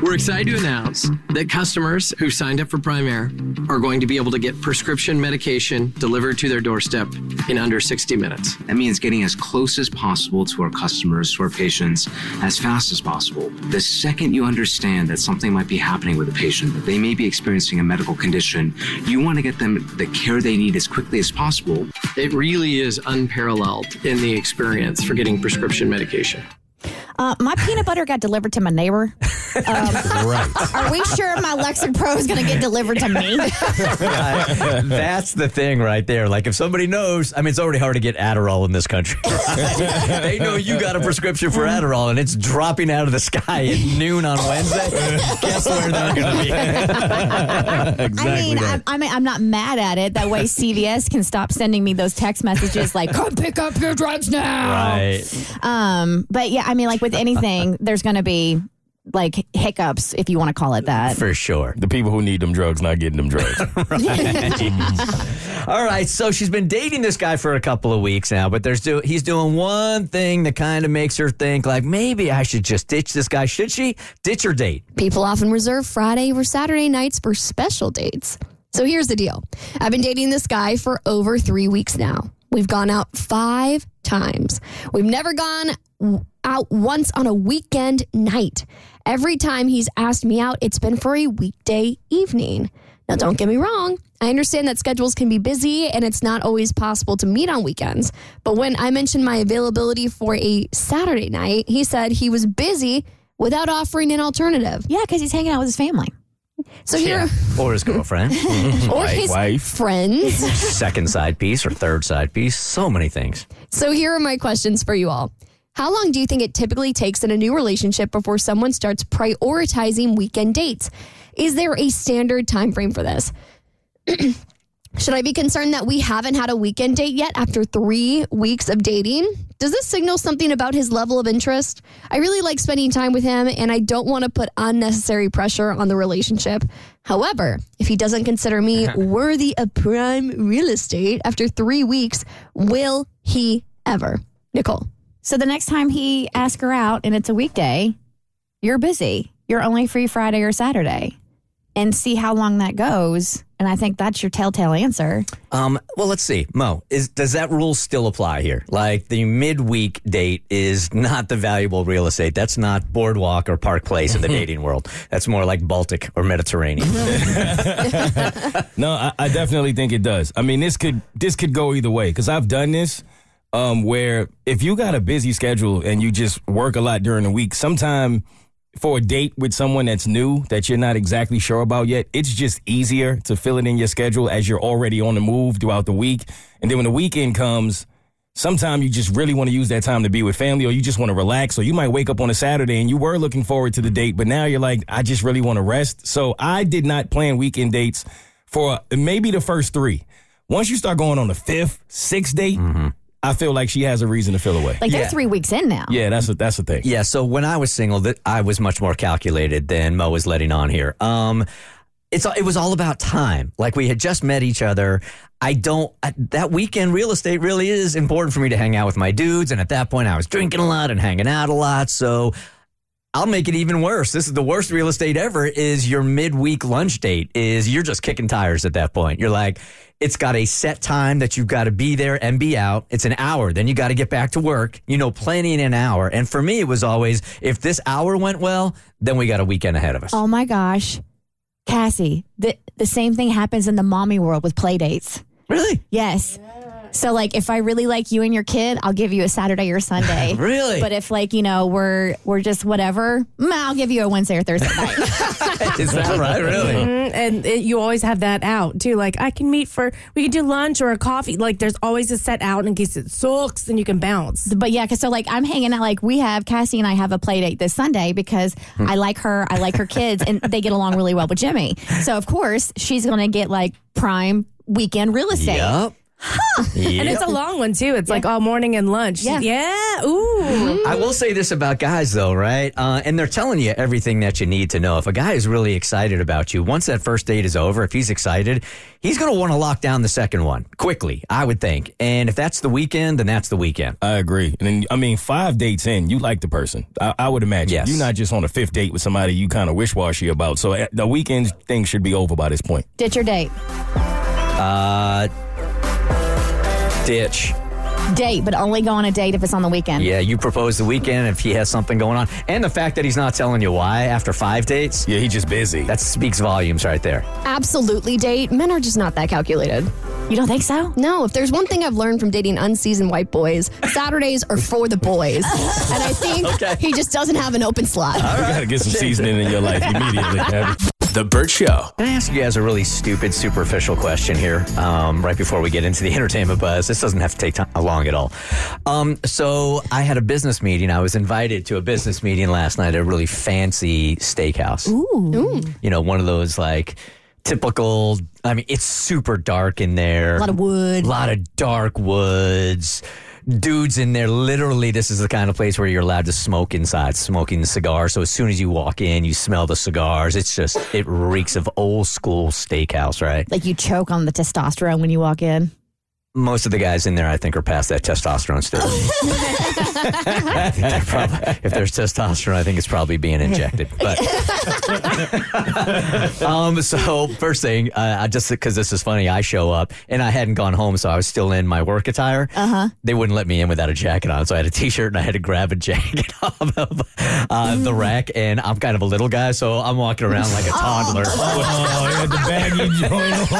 We're excited to announce that customers who signed up for Prime Air are going to be able to get prescription medication delivered to their doorstep in under 60 minutes. That means getting as close as possible to our customers, to our patients, as fast as possible. The second you understand that something might be happening with a patient, that they may be experiencing a medical condition, you want to get them the care they need as quickly as possible. It really is unparalleled in the experience for getting prescription medication. Uh, my peanut butter got delivered to my neighbor. Um, right. Are we sure my Lexington Pro is going to get delivered to me? That's the thing right there. Like if somebody knows, I mean, it's already hard to get Adderall in this country. they know you got a prescription for Adderall and it's dropping out of the sky at noon on Wednesday. Guess where they're going to be? I mean, I'm, I mean, I'm not mad at it. That way, CVS can stop sending me those text messages like "Come pick up your drugs now." Right. Um, but yeah, I mean, like with anything, there's going to be like hiccups, if you want to call it that. For sure. The people who need them drugs not getting them drugs. All right, so she's been dating this guy for a couple of weeks now, but there's do, he's doing one thing that kind of makes her think like maybe I should just ditch this guy. Should she ditch her date? People often reserve Friday or Saturday nights for special dates. So here's the deal I've been dating this guy for over three weeks now. We've gone out five times. We've never gone w- out once on a weekend night. Every time he's asked me out, it's been for a weekday evening. Now, don't get me wrong. I understand that schedules can be busy and it's not always possible to meet on weekends. But when I mentioned my availability for a Saturday night, he said he was busy without offering an alternative. Yeah, because he's hanging out with his family. So here, Or his girlfriend. or his wife, friends. Second side piece or third side piece. So many things. So here are my questions for you all. How long do you think it typically takes in a new relationship before someone starts prioritizing weekend dates? Is there a standard time frame for this? Should I be concerned that we haven't had a weekend date yet after three weeks of dating? Does this signal something about his level of interest? I really like spending time with him and I don't want to put unnecessary pressure on the relationship. However, if he doesn't consider me worthy of prime real estate after three weeks, will he ever? Nicole. So the next time he asks her out and it's a weekday, you're busy. You're only free Friday or Saturday. And see how long that goes. And I think that's your telltale answer. Um, well, let's see. Mo, is does that rule still apply here? Like the midweek date is not the valuable real estate. That's not boardwalk or park place in the dating world. That's more like Baltic or Mediterranean. no, I, I definitely think it does. I mean, this could this could go either way because I've done this. Um, where if you got a busy schedule and you just work a lot during the week, sometime for a date with someone that's new that you're not exactly sure about yet, it's just easier to fill it in your schedule as you're already on the move throughout the week. And then when the weekend comes, sometimes you just really want to use that time to be with family or you just want to relax or you might wake up on a Saturday and you were looking forward to the date, but now you're like, I just really want to rest. So I did not plan weekend dates for maybe the first three. Once you start going on the fifth, sixth date, I feel like she has a reason to feel away. Like they're three weeks in now. Yeah, that's a, that's the thing. Yeah, so when I was single, that I was much more calculated than Mo is letting on here. Um, it's it was all about time. Like we had just met each other. I don't I- that weekend real estate really is important for me to hang out with my dudes, and at that point, I was drinking a lot and hanging out a lot. So I'll make it even worse. This is the worst real estate ever. Is your midweek lunch date? Is you're just kicking tires at that point? You're like, it's got a set time that you've got to be there and be out. It's an hour. Then you got to get back to work. You know, planning an hour. And for me, it was always if this hour went well, then we got a weekend ahead of us. Oh my gosh. Cassie, the, the same thing happens in the mommy world with play dates. Really? Yes. So like if I really like you and your kid, I'll give you a Saturday or Sunday. Really? But if like, you know, we're we're just whatever, mm, I'll give you a Wednesday or Thursday night. Is that right? Really? Mhm, And it, you always have that out too. Like I can meet for we can do lunch or a coffee. Like there's always a set out in case it sucks and you can bounce. But yeah, cause so like I'm hanging out like we have Cassie and I have a play date this Sunday because Hmm. I like her, I like her kids, and they get along really well with Jimmy. So of course she's gonna get like prime weekend real estate. Yep. And it's a long one too. It's like all morning and lunch. Yeah. Yeah. Ooh. I will say this about guys, though, right? Uh, and they're telling you everything that you need to know. If a guy is really excited about you, once that first date is over, if he's excited, he's going to want to lock down the second one quickly, I would think. And if that's the weekend, then that's the weekend. I agree. And then, I mean, five dates in, you like the person. I, I would imagine. Yes. You're not just on a fifth date with somebody you kind of wish washy about. So uh, the weekend thing should be over by this point. Ditch your date. Uh, ditch. Date, but only go on a date if it's on the weekend. Yeah, you propose the weekend if he has something going on. And the fact that he's not telling you why after five dates. Yeah, he's just busy. That speaks volumes right there. Absolutely date. Men are just not that calculated. You don't think so? No, if there's one thing I've learned from dating unseasoned white boys, Saturdays are for the boys. and I think he just doesn't have an open slot. You got to get some seasoning in your life immediately. Abby. The Burt Show. Can I ask you guys a really stupid, superficial question here, um, right before we get into the entertainment buzz? This doesn't have to take time, long at all. Um, so I had a business meeting. I was invited to a business meeting last night at a really fancy steakhouse. Ooh. You know, one of those like typical. I mean, it's super dark in there. A lot of wood. A lot of dark woods. Dudes in there, literally, this is the kind of place where you're allowed to smoke inside, smoking cigars. So as soon as you walk in, you smell the cigars. It's just, it reeks of old school steakhouse, right? Like you choke on the testosterone when you walk in. Most of the guys in there, I think, are past that testosterone stage. I think they're probably- if there's testosterone, I think it's probably being injected. But um, so first thing, uh, I just because this is funny, I show up and I hadn't gone home, so I was still in my work attire. Uh huh. They wouldn't let me in without a jacket on, so I had a t-shirt and I had to grab a jacket off of uh, the rack. And I'm kind of a little guy, so I'm walking around like a toddler. Oh, yeah, the baggy joint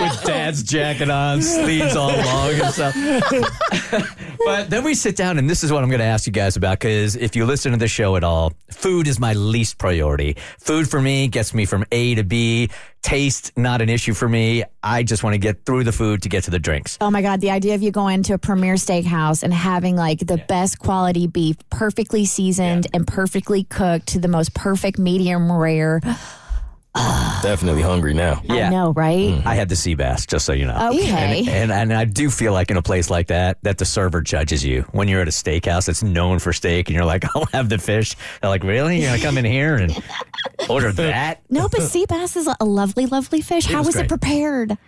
with dad's jacket on, sleeves all long and stuff. but then we sit down, and this is what I'm going to ask you guys about because if you listen to the show at all, food is my least priority. Food for me gets me from A to B. Taste, not an issue for me. I just want to get through the food to get to the drinks. Oh my God, the idea of you going to a premier steakhouse and having like the best quality beef, perfectly seasoned and perfectly cooked to the most perfect medium rare. Oh, Definitely hungry now. I know, right? Mm-hmm. I had the sea bass, just so you know. Okay. And, and and I do feel like in a place like that, that the server judges you when you're at a steakhouse that's known for steak, and you're like, "I'll have the fish." They're like, "Really? You're gonna come in here and order that No, but sea bass is a lovely, lovely fish. It How was was it prepared?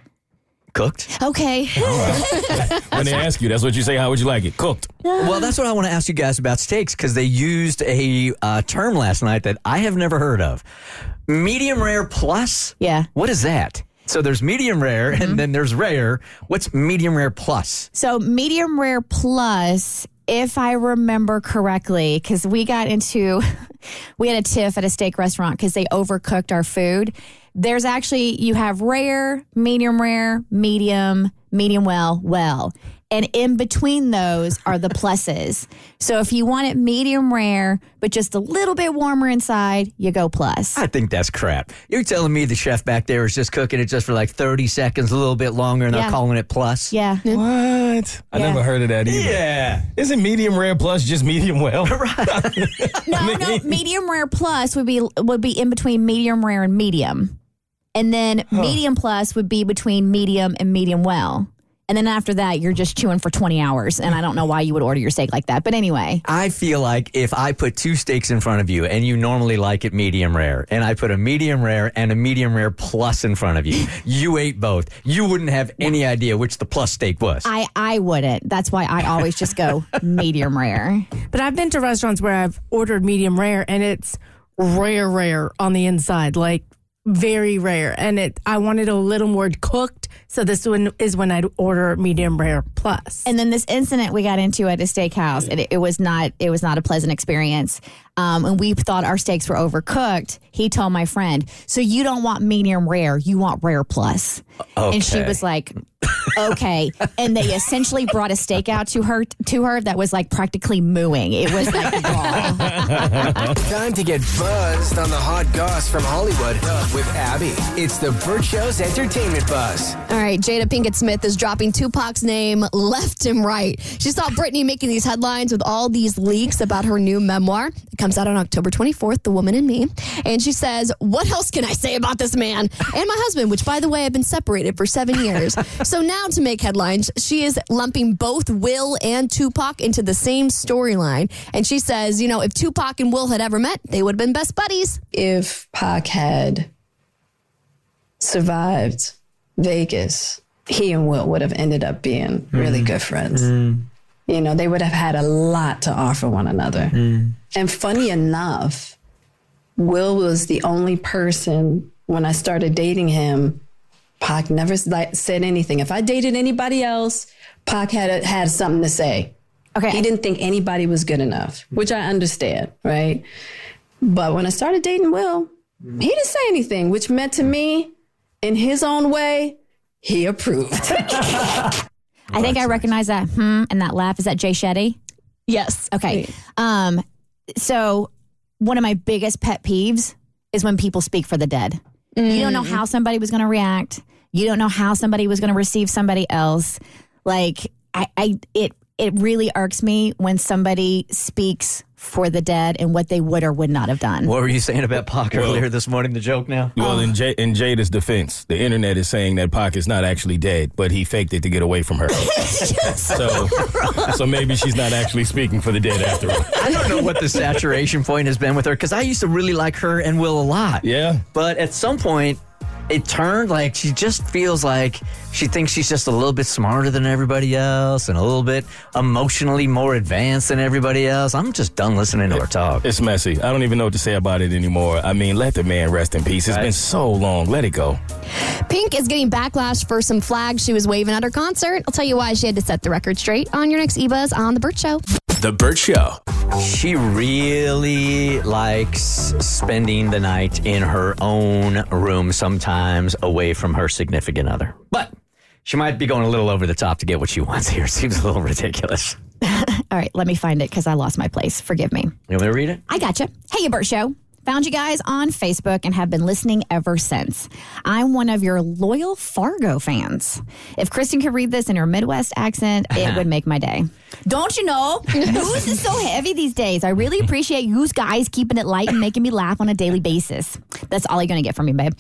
Cooked?" Okay. When they ask you, that's what you say. How would you like it? Cooked. Well, that's what I want to ask you guys about steaks because they used a uh, term last night that I have never heard of. Medium rare plus. Yeah. What is that? So there's medium rare and then there's rare. What's medium rare plus? So medium rare plus, if I remember correctly, because we got into, we had a tiff at a steak restaurant because they overcooked our food. There's actually you have rare, medium rare, medium, medium well, well. And in between those are the pluses. So if you want it medium rare, but just a little bit warmer inside, you go plus. I think that's crap. You're telling me the chef back there is just cooking it just for like 30 seconds, a little bit longer, and Yeah. they're calling it plus? Yeah. What? I never heard of that either. Yeah. Isn't medium rare plus just medium well? No, no, medium rare plus would be would be in between medium rare and medium. And then medium plus would be between medium and medium well. And then after that, you're just chewing for 20 hours. And I don't know why you would order your steak like that. But anyway, I feel like if I put two steaks in front of you and you normally like it medium rare, and I put a medium rare and a medium rare plus in front of you, you ate both. You wouldn't have any idea which the plus steak was. I, I wouldn't. That's why I always just go medium rare. But I've been to restaurants where I've ordered medium rare and it's rare, rare on the inside, like very rare. And it, I wanted a little more cooked. So this one is when I'd order medium rare plus. And then this incident we got into at a steakhouse, it, it was not it was not a pleasant experience. Um, and we thought our steaks were overcooked. He told my friend, "So you don't want medium rare, you want rare plus." And she was like, "Okay." and they essentially brought a steak out to her to her that was like practically mooing. It was like raw. Time to get buzzed on the hot goss from Hollywood with Abby. It's the Burt Show's entertainment buzz. All right, Jada Pinkett Smith is dropping Tupac's name left and right. She saw Britney making these headlines with all these leaks about her new memoir. It comes out on October 24th, The Woman in Me. And she says, What else can I say about this man and my husband, which, by the way, I've been separated for seven years? so now, to make headlines, she is lumping both Will and Tupac into the same storyline. And she says, You know, if Tupac and Will had ever met, they would have been best buddies. if Pac had survived Vegas, he and Will would have ended up being really mm. good friends. Mm. You know, they would have had a lot to offer one another. Mm. And funny enough, Will was the only person when I started dating him. Pac never said anything. If I dated anybody else, Pac had had something to say. Okay, he didn't think anybody was good enough, which I understand, right? But when I started dating Will, he didn't say anything, which meant to me, in his own way, he approved. I think I recognize that hmm and that laugh. Is that Jay Shetty? Yes. Okay. Um, so one of my biggest pet peeves is when people speak for the dead. You don't know Mm. how somebody was going to react. You don't know how somebody was going to receive somebody else. Like I, I, it, it really irks me when somebody speaks for the dead and what they would or would not have done. What were you saying about Pac Well- earlier this morning? The joke now? Well, in, J- in Jada's defense, the internet is saying that Pac is not actually dead, but he faked it to get away from her. so, so maybe she's not actually speaking for the dead after all. I don't know what the saturation point has been with her because I used to really like her and Will a lot. Yeah. But at some point, it turned like she just feels like she thinks she's just a little bit smarter than everybody else and a little bit emotionally more advanced than everybody else. I'm just done listening to her talk. It's messy. I don't even know what to say about it anymore. I mean, let the man rest in peace. It's Right. been so long. Let it go. Pink is getting backlash for some flags she was waving at her concert. I'll tell you why she had to set the record straight on your next eBuzz on The Burt Show. The Burt Show. She really likes spending the night in her own room, sometimes away from her significant other. But she might be going a little over the top to get what she wants here. Seems a little ridiculous. All right, let me find it because I lost my place. Forgive me. You want me to read it? I gotcha. Hey, you Burt Show. Found you guys on Facebook and have been listening ever since. I'm one of your loyal Fargo fans. If Kristen could read this in her Midwest accent, it would make my day. Don't you know? News is so heavy these days. I really appreciate you guys keeping it light and making me laugh on a daily basis. That's all you're going to get from me, babe.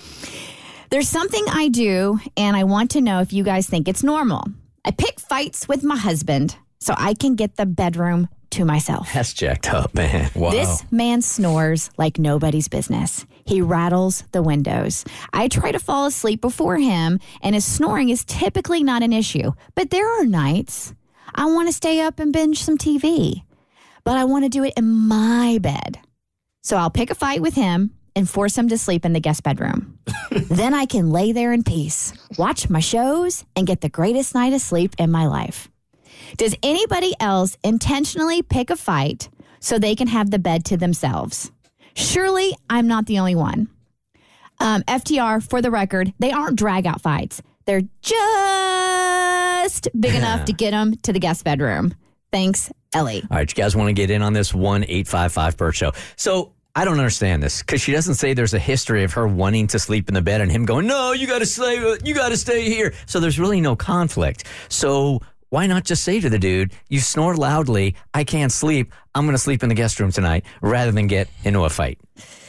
There's something I do, and I want to know if you guys think it's normal. I pick fights with my husband so I can get the bedroom to myself. That's jacked up, man. Wow. This man snores like nobody's business. He rattles the windows. I try to fall asleep before him, and his snoring is typically not an issue. But there are nights I want to stay up and binge some TV, but I want to do it in my bed. So I'll pick a fight with him and force him to sleep in the guest bedroom. then I can lay there in peace, watch my shows, and get the greatest night of sleep in my life. Does anybody else intentionally pick a fight so they can have the bed to themselves? Surely I'm not the only one. Um, FTR, for the record, they aren't drag out fights. They're just big enough to get them to the guest bedroom. Thanks, Ellie. All right, you guys want to get in on this? 1 855 Burt Show. So I don't understand this because she doesn't say there's a history of her wanting to sleep in the bed and him going, no, you got to stay, you got to stay here. So there's really no conflict. So why not just say to the dude, you snore loudly, I can't sleep, I'm going to sleep in the guest room tonight rather than get into a fight?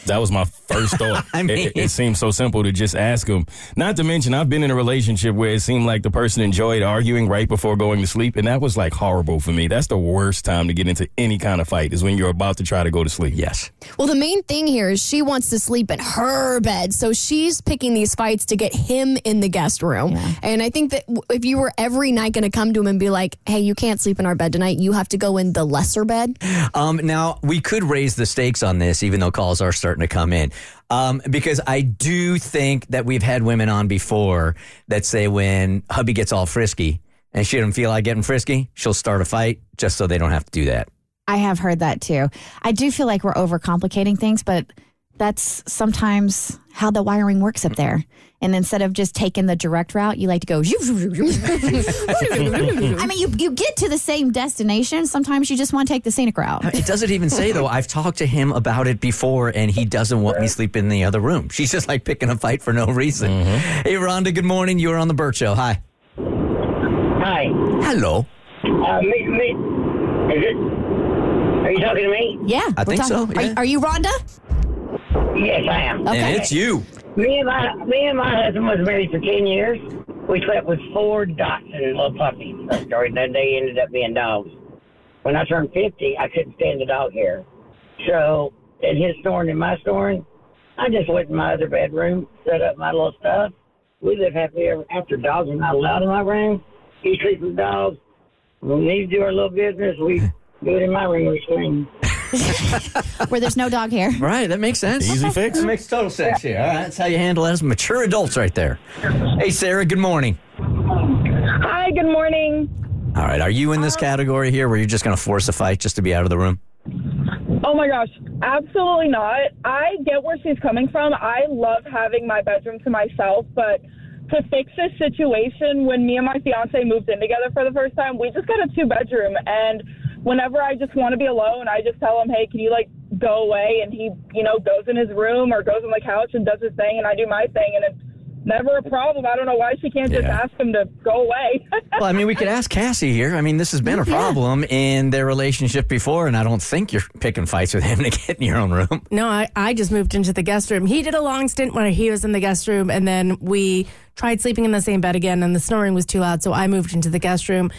That was my first thought. I mean- it, it seems so simple to just ask him. Not to mention, I've been in a relationship where it seemed like the person enjoyed arguing right before going to sleep, and that was like horrible for me. That's the worst time to get into any kind of fight is when you're about to try to go to sleep. Yes. Well, the main thing here is she wants to sleep in her bed. So she's picking these fights to get him in the guest room. And I think that if you were every night going to come to him and be like, hey, you can't sleep in our bed tonight, you have to go in the lesser bed. Um, now, we could raise the stakes on this, even though calls are starting to come in. Um, because I do think that we've had women on before that say when hubby gets all frisky and she doesn't feel like getting frisky, she'll start a fight just so they don't have to do that. I have heard that too. I do feel like we're overcomplicating things, but that's sometimes how the wiring works up there. And instead of just taking the direct route, you like to go. I mean, you you get to the same destination. Sometimes you just want to take the scenic route. It doesn't even say though. I've talked to him about it before, and he doesn't want me sleeping in the other room. She's just like picking a fight for no reason. Hey, Rhonda. Good morning. You are on the Burt Show. Hi. Hi. Hello. Uh, me, me, is it? Are you talking to me? Yeah, I we're think talking- so, Are- Are, you Rhonda? Yes, I am. Okay. And it's you. Me and my me and my husband was married for ten years. We slept with four Dachshund little puppies. That story. Then they ended up being dogs. When I turned fifty, I couldn't stand the dog hair. So, in his snoring and my snoring, I just went in my other bedroom, set up my little stuff. We live happily ever after. Dogs are not allowed in my room. He sleeps with dogs. When we need to do our little business, we do it in my room. We scream. Where there's no dog hair. Right, that makes sense. Easy fix. That makes total sense here. All right, that's how you handle it as mature adults right there. Hey, Sarah, good morning. Hi, good morning. All right, are you in this category here where you're just going to force a fight just to be out of the room? Oh my gosh, absolutely not. I get where she's coming from. I love having my bedroom to myself, but to fix this situation, when me and my fiance moved in together for the first time, we just got a two bedroom. And whenever I just want to be alone, I just tell him, hey, can you like go away? And he, you know, goes in his room or goes on the couch and does his thing, and I do my thing. And it's never a problem. I don't know why she can't just Yeah. ask him to go away. Well, I mean, we could ask Cassie here. I mean, this has been a problem in their relationship before, and I don't think you're picking fights with him to get in your own room. No, I, I just moved into the guest room. He did a long stint where he was in the guest room, and then we tried sleeping in the same bed again, and the snoring was too loud, so I moved into the guest room.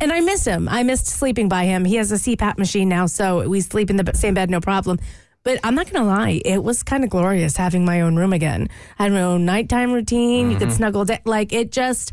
And I miss him. I missed sleeping by him. He has a CPAP machine now, so we sleep in the same bed, no problem. But I'm not gonna lie, it was kind of glorious having my own room again. I had my own nighttime routine. You could Mm-hmm. snuggle down. Like it just.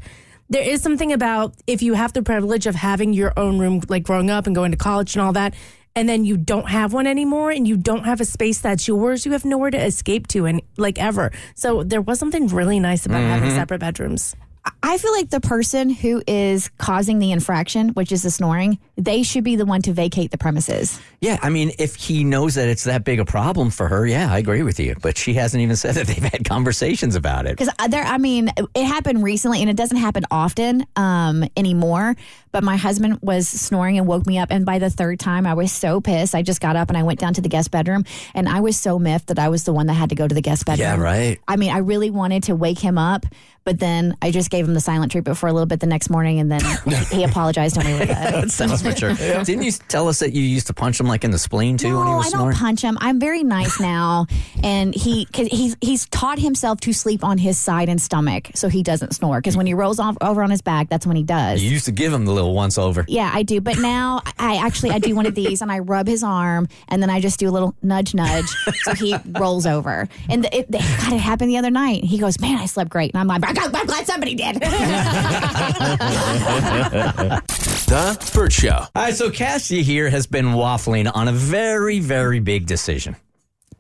There is something about if you have the privilege of having your own room, like growing up and going to college and all that, and then you don't have one anymore and you don't have a space that's yours, you have nowhere to escape to and like ever. So there was something really nice about having Mhm. separate bedrooms. I feel like the person who is causing the infraction, which is the snoring, they should be the one to vacate the premises. Yeah, I mean, if he knows that it's that big a problem for her, yeah, I agree with you. But she hasn't even said that they've had conversations about it. Because there, I mean, it happened recently, and it doesn't happen often um, anymore. But my husband was snoring and woke me up, and by the third time, I was so pissed. I just got up and I went down to the guest bedroom, and I was so miffed that I was the one that had to go to the guest bedroom. Yeah, right. I mean, I really wanted to wake him up, but then I just gave him the silent treatment for a little bit the next morning, and then he apologized and we were that sounds mature. Didn't you tell us that you used to punch him like in the spleen too when he No, was I snoring? don't punch him. I'm very nice now, and he cause he's he's taught himself to sleep on his side and stomach so he doesn't snore. Because when he rolls off over on his back, that's when he does. You used to give him the little once over. Yeah, I do. But now I actually I do one of these, and I rub his arm, and then I just do a little nudge, nudge, so he rolls over. And it, it, God, it happened the other night. He goes, "Man, I slept great," and I'm like, "I'm glad somebody did." The Burt Show. All right, so Cassie here has been waffling on a very, very big decision.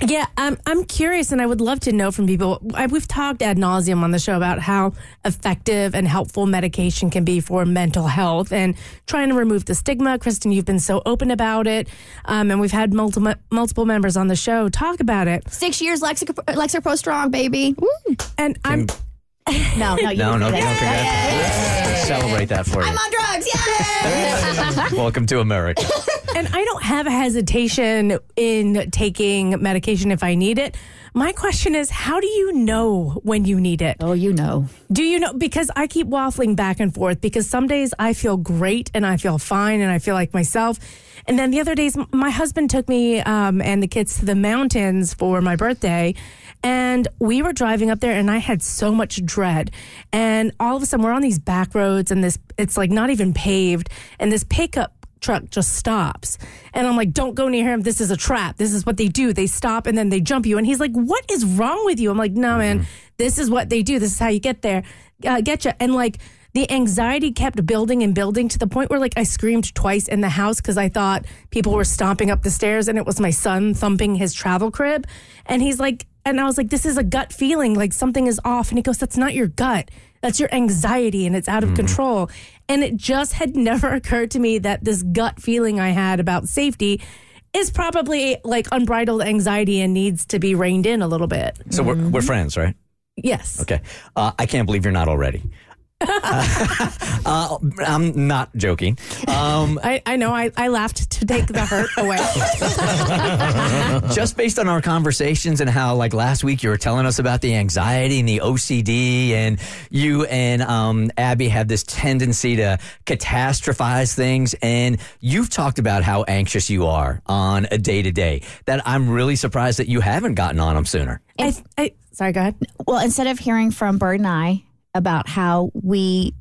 Yeah, I'm I'm curious, and I would love to know from people. I, we've talked ad nauseum on the show about how effective and helpful medication can be for mental health and trying to remove the stigma. Kristen, you've been so open about it, um, and we've had multiple multiple members on the show talk about it. Six years Lexic- Lexapro Strong, baby. And I'm no, no, you no, no, do don't that. forget. Celebrate that for you. I'm on drugs. Yay! Welcome to America. and I don't have a hesitation in taking medication if I need it. My question is, how do you know when you need it? Oh, you know. Do you know? Because I keep waffling back and forth because some days I feel great and I feel fine and I feel like myself. And then the other days, m- my husband took me um, and the kids to the mountains for my birthday. And we were driving up there and I had so much dread. And all of a sudden, we're on these back roads and this, it's like not even paved. And this pickup truck just stops. And I'm like, don't go near him. This is a trap. This is what they do. They stop and then they jump you. And he's like, what is wrong with you? I'm like, no, man, this is what they do. This is how you get there, uh, get you. And like, the anxiety kept building and building to the point where like I screamed twice in the house because I thought people were stomping up the stairs and it was my son thumping his travel crib. And he's like, and I was like, this is a gut feeling, like something is off. And he goes, that's not your gut. That's your anxiety and it's out of control. And it just had never occurred to me that this gut feeling I had about safety is probably like unbridled anxiety and needs to be reined in a little bit. So we're, we're friends, right? Yes. Okay. Uh, I can't believe you're not already. uh, I'm not joking. Um, I, I know. I, I laughed to take the hurt away. just based on our conversations and how, like last week, you were telling us about the anxiety and the OCD, and you and um, Abby have this tendency to catastrophize things. And you've talked about how anxious you are on a day to day. That I'm really surprised that you haven't gotten on them sooner. I, I, sorry, go ahead. Well, instead of hearing from Burt and I about how we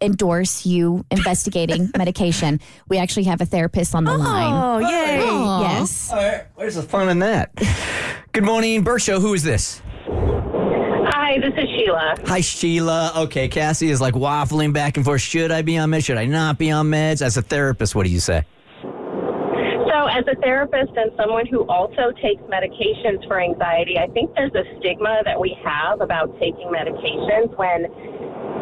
endorse you investigating medication, we actually have a therapist on the oh, line. Oh, yay. Aw. Yes. All right, where's the fun in that? Good morning, Burt Show. Who is this? Hi, this is Sheila. Hi, Sheila. Okay, Cassie is like waffling back and forth. Should I be on meds? Should I not be on meds? As a therapist, what do you say? As a therapist and someone who also takes medications for anxiety, I think there's a stigma that we have about taking medications when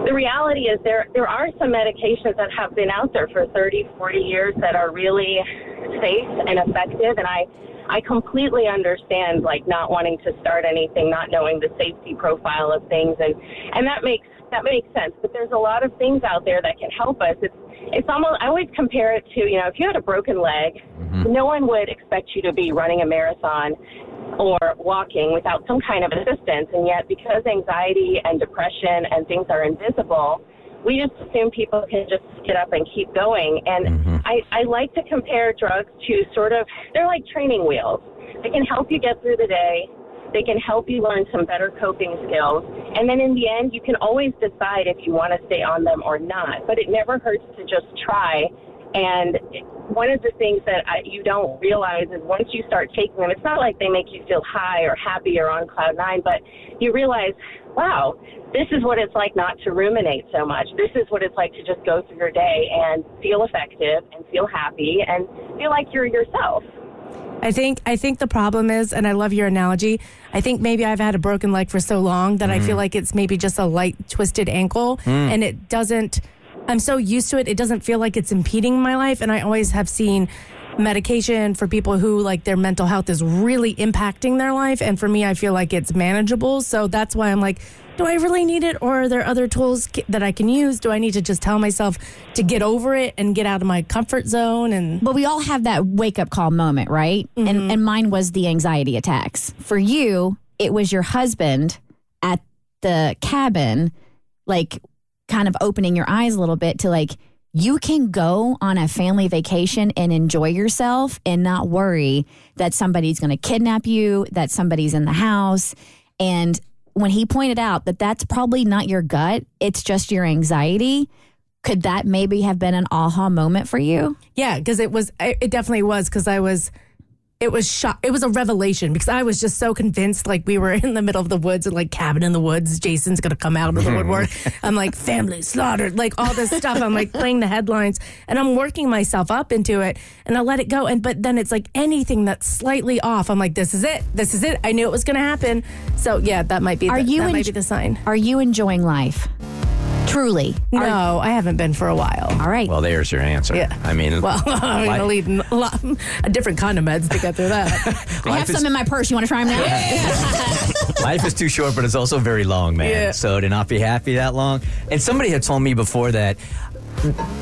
the reality is there there are some medications that have been out there for 30, 40 years that are really safe and effective. And I I completely understand like not wanting to start anything, not knowing the safety profile of things. And and that makes that makes sense. But there's a lot of things out there that can help us. It's it's almost I always compare it to, you know, if you had a broken leg, mm-hmm. no one would expect you to be running a marathon or walking without some kind of assistance. And yet because anxiety and depression and things are invisible, we just assume people can just get up and keep going. And mm-hmm. I, I like to compare drugs to sort of, they're like training wheels. They can help you get through the day. They can help you learn some better coping skills. And then in the end, you can always decide if you want to stay on them or not. But it never hurts to just try And one of the things that I, you don't realize is once you start taking them, it's not like they make you feel high or happy or on cloud nine, but you realize, wow, this is what it's like not to ruminate so much. This is what it's like to just go through your day and feel effective and feel happy and feel like you're yourself. I think I think the problem is, and I love your analogy. I think maybe I've had a broken leg for so long that I feel like it's maybe just a light twisted ankle, Mm. and it doesn't. I'm so used to it; it doesn't feel like it's impeding my life. And I always have seen medication for people who like their mental health is really impacting their life, and for me, I feel like it's manageable. So that's why I'm like. Do I really need it, or are there other tools that I can use? Do I need to just tell myself to get over it and get out of my comfort zone? And But we all have that wake up call moment, right? And mm-hmm. and mine was the anxiety attacks. For you, it was your husband at the cabin, like kind of opening your eyes a little bit to like you can go on a family vacation and enjoy yourself and not worry that somebody's going to kidnap you, that somebody's in the house. And when he pointed out that that's probably not your gut, it's just your anxiety, could that maybe have been an aha moment for you? Yeah, because it was. It it definitely was because I was. It was shock. It was a revelation because I was just so convinced, like we were in the middle of the woods and like cabin in the woods. Jason's gonna come out of the mm-hmm. woodwork. I'm like family slaughtered, like all this stuff. I'm like playing the headlines and I'm working myself up into it, and I let it go. And but then it's like anything that's slightly off. I'm like, this is it. This is it. I knew it was gonna happen. So yeah, that might be. Are the, you that might be the sign? Are you enjoying life? Truly? No, I haven't been for a while. All right. Well, there's your answer. Yeah. I mean, Well, I'm li- gonna need a, lot, a different kind of meds to get through that. I have some in my purse. You want to try them now? Life is too short, but it's also very long, man. Yeah. So to not be happy that long. And somebody had told me before that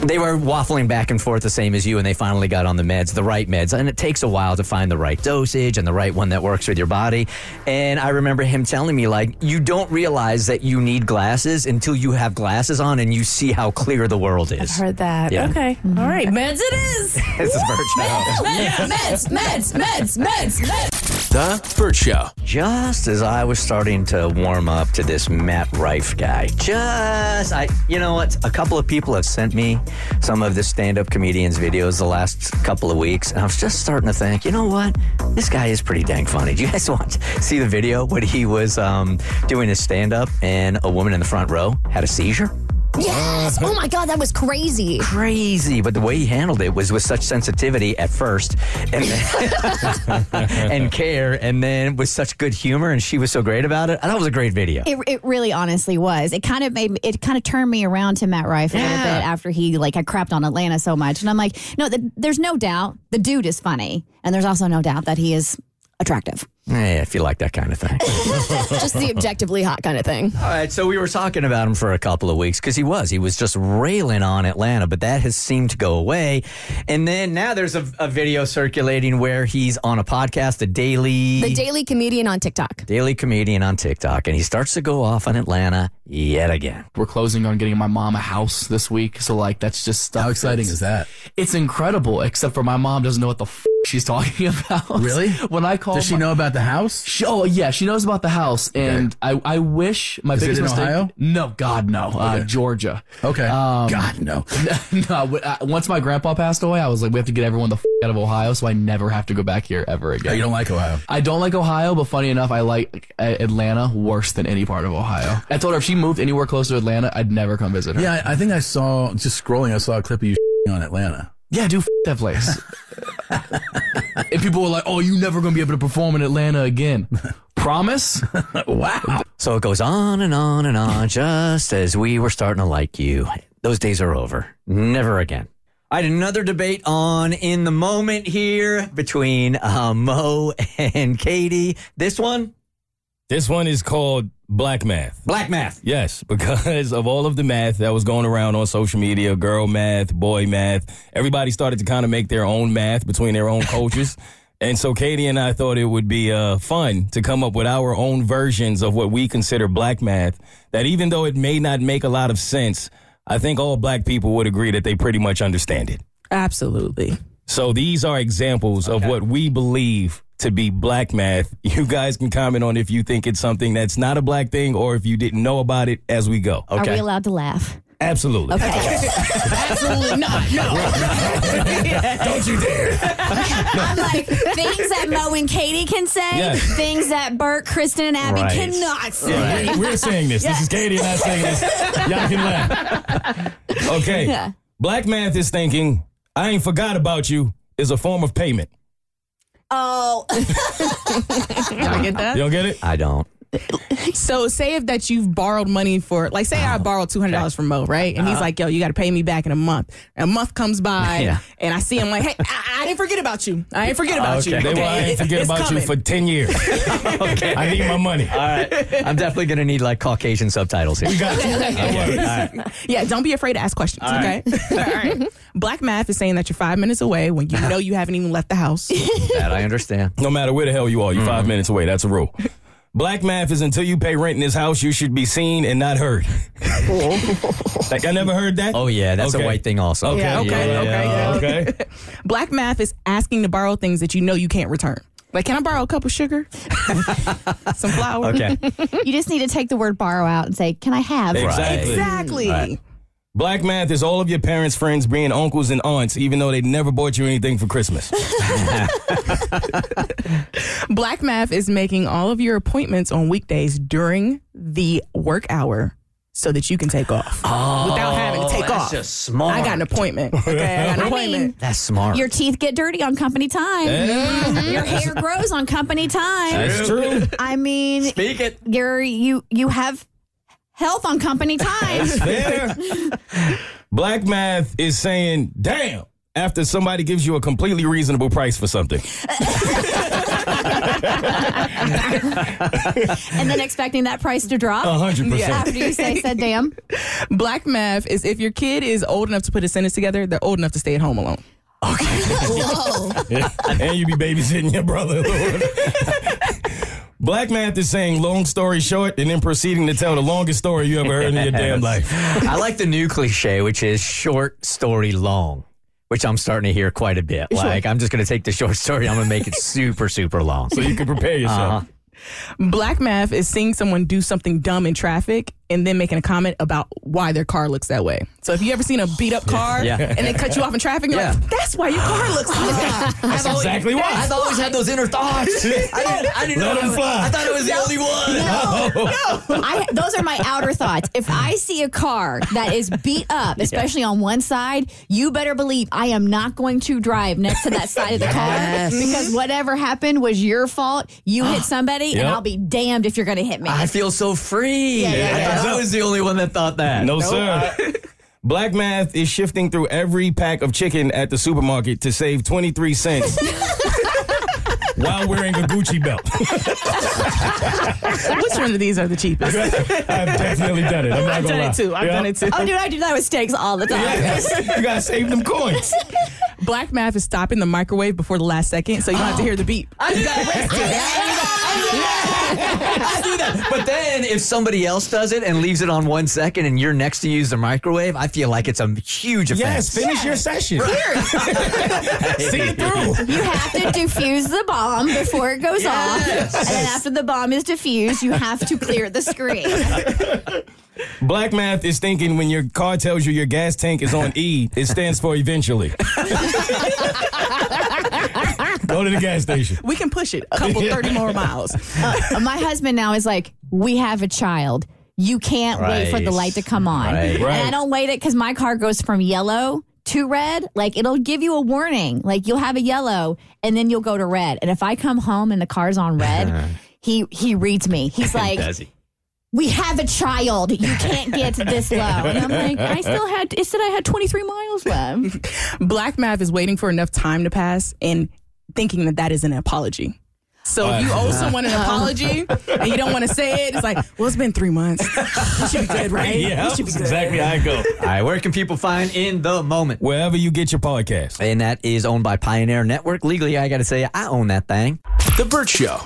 they were waffling back and forth the same as you, and they finally got on the meds, the right meds. And it takes a while to find the right dosage and the right one that works with your body. And I remember him telling me, like, you don't realize that you need glasses until you have glasses on and you see how clear the world is. I've heard that. Yeah. Okay. Mm-hmm. All right. Meds it is. This is Burt Show. Meds, meds, meds, meds, meds. The Burt Show. Just as I was starting to warm up to this Matt Rife guy, just I, you know what? A couple of people have sent me some of the stand-up comedians videos the last couple of weeks, and I was just starting to think, you know what? This guy is pretty dang funny. Do you guys want to see the video when he was um, doing his stand-up and a woman in the front row had a seizure? Yes. Oh my God, that was crazy. Crazy, but the way he handled it was with such sensitivity at first, and then, and care, and then with such good humor, and she was so great about it. I thought it was a great video. It, it really honestly was. It kind of made me- it kind of turned me around to Matt Rife a little bit after he like had crapped on Atlanta so much, and I'm like, no, th- there's no doubt the dude is funny, and there's also no doubt that he is attractive. Hey, if you like that kind of thing. Just the objectively hot kind of thing. All right, so we were talking about him for a couple of weeks because he was. He was just railing on Atlanta, but that has seemed to go away. And then now there's a, a video circulating where he's on a podcast, the Daily The daily comedian on TikTok. Daily Comedian on TikTok, and he starts to go off on Atlanta yet again. We're closing on getting my mom a house this week, so like that's just stuff. How exciting is that? It's incredible, except for my mom doesn't know what the f- she's talking about. Really? When I call, Does she know about the house? She, oh yeah, she knows about the house, and I I wish my Is it biggest in mistake. Ohio? No, God no, uh, Georgia. Okay. Um, God, no. no. Uh, Once my grandpa passed away, I was like, we have to get everyone the f- out of Ohio, so I never have to go back here ever again. Oh, you don't like Ohio? I don't like Ohio, but funny enough, I like uh, Atlanta worse than any part of Ohio. I told her if she moved anywhere close to Atlanta, I'd never come visit her. Yeah, I, I think I saw just scrolling. I saw a clip of you on Atlanta. Yeah, dude, f- that place. and people were like, "Oh, you never gonna be able to perform in Atlanta again." Promise? wow. So it goes on and on and on, just as we were starting to like you. Those days are over. Never again. I had another debate on in the moment here between uh, Mo and Katie. This one, This one is called Black Math. Black Math. Yes, because of all of the math that was going around on social media girl math, boy math. Everybody started to kind of make their own math between their own coaches. And so Katie and I thought it would be uh, fun to come up with our own versions of what we consider black math. That even though it may not make a lot of sense, I think all black people would agree that they pretty much understand it. Absolutely. So these are examples of what we believe to be black math. You guys can comment on if you think it's something that's not a black thing or if you didn't know about it as we go. Are we allowed to laugh? Absolutely. Absolutely not. No. Don't you dare. I'm like things that Mo and Katie can say, Yes. things that Burt, Kristen, and Abby Right. cannot say. Yeah, we're, we're saying this. This is Katie and I saying this. Y'all can laugh. Okay. Yeah. Black math is thinking, I ain't forgot about you is a form of payment. Oh. I get that? You don't get it? I don't. So say if that you've borrowed money for like say I borrowed two hundred dollars from Mo, right? And he's Uh-huh. like, "Yo, you got to pay me back in a month." And a month comes by, Yeah. and I see him like, "Hey, I, I didn't forget about you. I ain't forget about you. They will I ain't It- forget it's about coming." you for 10 years. okay. I need my money. All right. I'm definitely going to need like Caucasian subtitles here. We got you. Okay. All right. Yeah, don't be afraid to ask questions. All okay. All right. Black math is saying that you're five minutes away when you know you haven't even left the house. That I understand. No matter where the hell you are, you're Mm-hmm. five minutes away. That's a rule. Black math is until you pay rent in this house, you should be seen and not heard. like I never heard that. Oh yeah, that's Okay. a white thing also. Okay. Yeah, okay, Yeah, okay, yeah, yeah. okay. Black math is asking to borrow things that you know you can't return. Like, can I borrow a cup of sugar? Some flour? Okay. you just need to take the word borrow out and say, "Can I have?" Exactly. Exactly. Right. Black math is all of your parents' friends being uncles and aunts, even though they never bought you anything for Christmas. Black math is making all of your appointments on weekdays during the work hour so that you can take off oh, without having to take that's off. just smart. I got an appointment. Okay, I got an I appointment. mean, That's smart. Your teeth get dirty on company time. Yeah. Your hair grows on company time. That's true. I mean, Speak it. you're you you have health on company time. That's fair. Black math is saying, damn, after somebody gives you a completely reasonable price for something. and then expecting that price to drop. A hundred percent. After you say said damn. Black math is if your kid is old enough to put a sentence together, they're old enough to stay at home alone. Okay. Whoa. and you be babysitting your brother. Black math is saying long story short and then proceeding to tell the longest story you ever heard in your damn life. I like the new cliche, which is short story long, which I'm starting to hear quite a bit. Like, I'm just going to take the short story, I'm going to make it super, super long. So you can prepare yourself. Uh-huh. Black math is seeing someone do something dumb in traffic and then making a comment about why their car looks that way. So if you ever seen a beat up car Yeah. and they cut you off in traffic, you're Yeah. like, that's why your car looks like that. That's exactly why. I've always had those inner thoughts. I didn't, I didn't Let know. them I- fly. I thought it was the only one. I, those are my outer thoughts. If I see a car that is beat up, especially on one side, you better believe I am not going to drive next to that side of the Yes. car because whatever happened was your fault. You hit somebody, Yep. and I'll be damned if you're going to hit me. I feel so free. Yeah, yeah, I yeah. thought I was the only one that thought that. No, sir. Uh, Black math is shifting through every pack of chicken at the supermarket to save 23 cents while wearing a Gucci belt. Which one of these are the cheapest? I've definitely done it. I'm not I've done lie. it too. I've Yeah. done it too. oh, dude, I do that with steaks all the time. you gotta save them coins. Black math is stopping the microwave before the last second, so you don't have to hear the beep. I do that. I do that. But then if somebody else does it and leaves it on one second and you're next to use the microwave, I feel like it's a huge Yes, offense. finish your session. See it through. You have to defuse the bomb before it goes off. And then after the bomb is defused, you have to clear the screen. Black math is thinking when your car tells you your gas tank is on E, it stands for eventually. Go to the gas station. We can push it a couple 30 more miles. Uh, my husband now is like, we have a child. You can't wait for the light to come on. Right. And I don't wait it because my car goes from yellow to red. Like it'll give you a warning. Like you'll have a yellow and then you'll go to red. And if I come home and the car's on red, he he reads me. He's like, Does he? we have a child. You can't get this low. And I'm like, I still had, it said I had 23 miles left. Black math is waiting for enough time to pass and thinking that that is an apology. So if you owe someone an apology and you don't want to say it, it's like, well, it's been three months. We should be good, right? Yeah, we that's should be good. exactly how I go. All right, where can people find In the Moment? Wherever you get your podcast. And that is owned by Pioneer Network. Legally, I got to say, I own that thing. The Burt Show.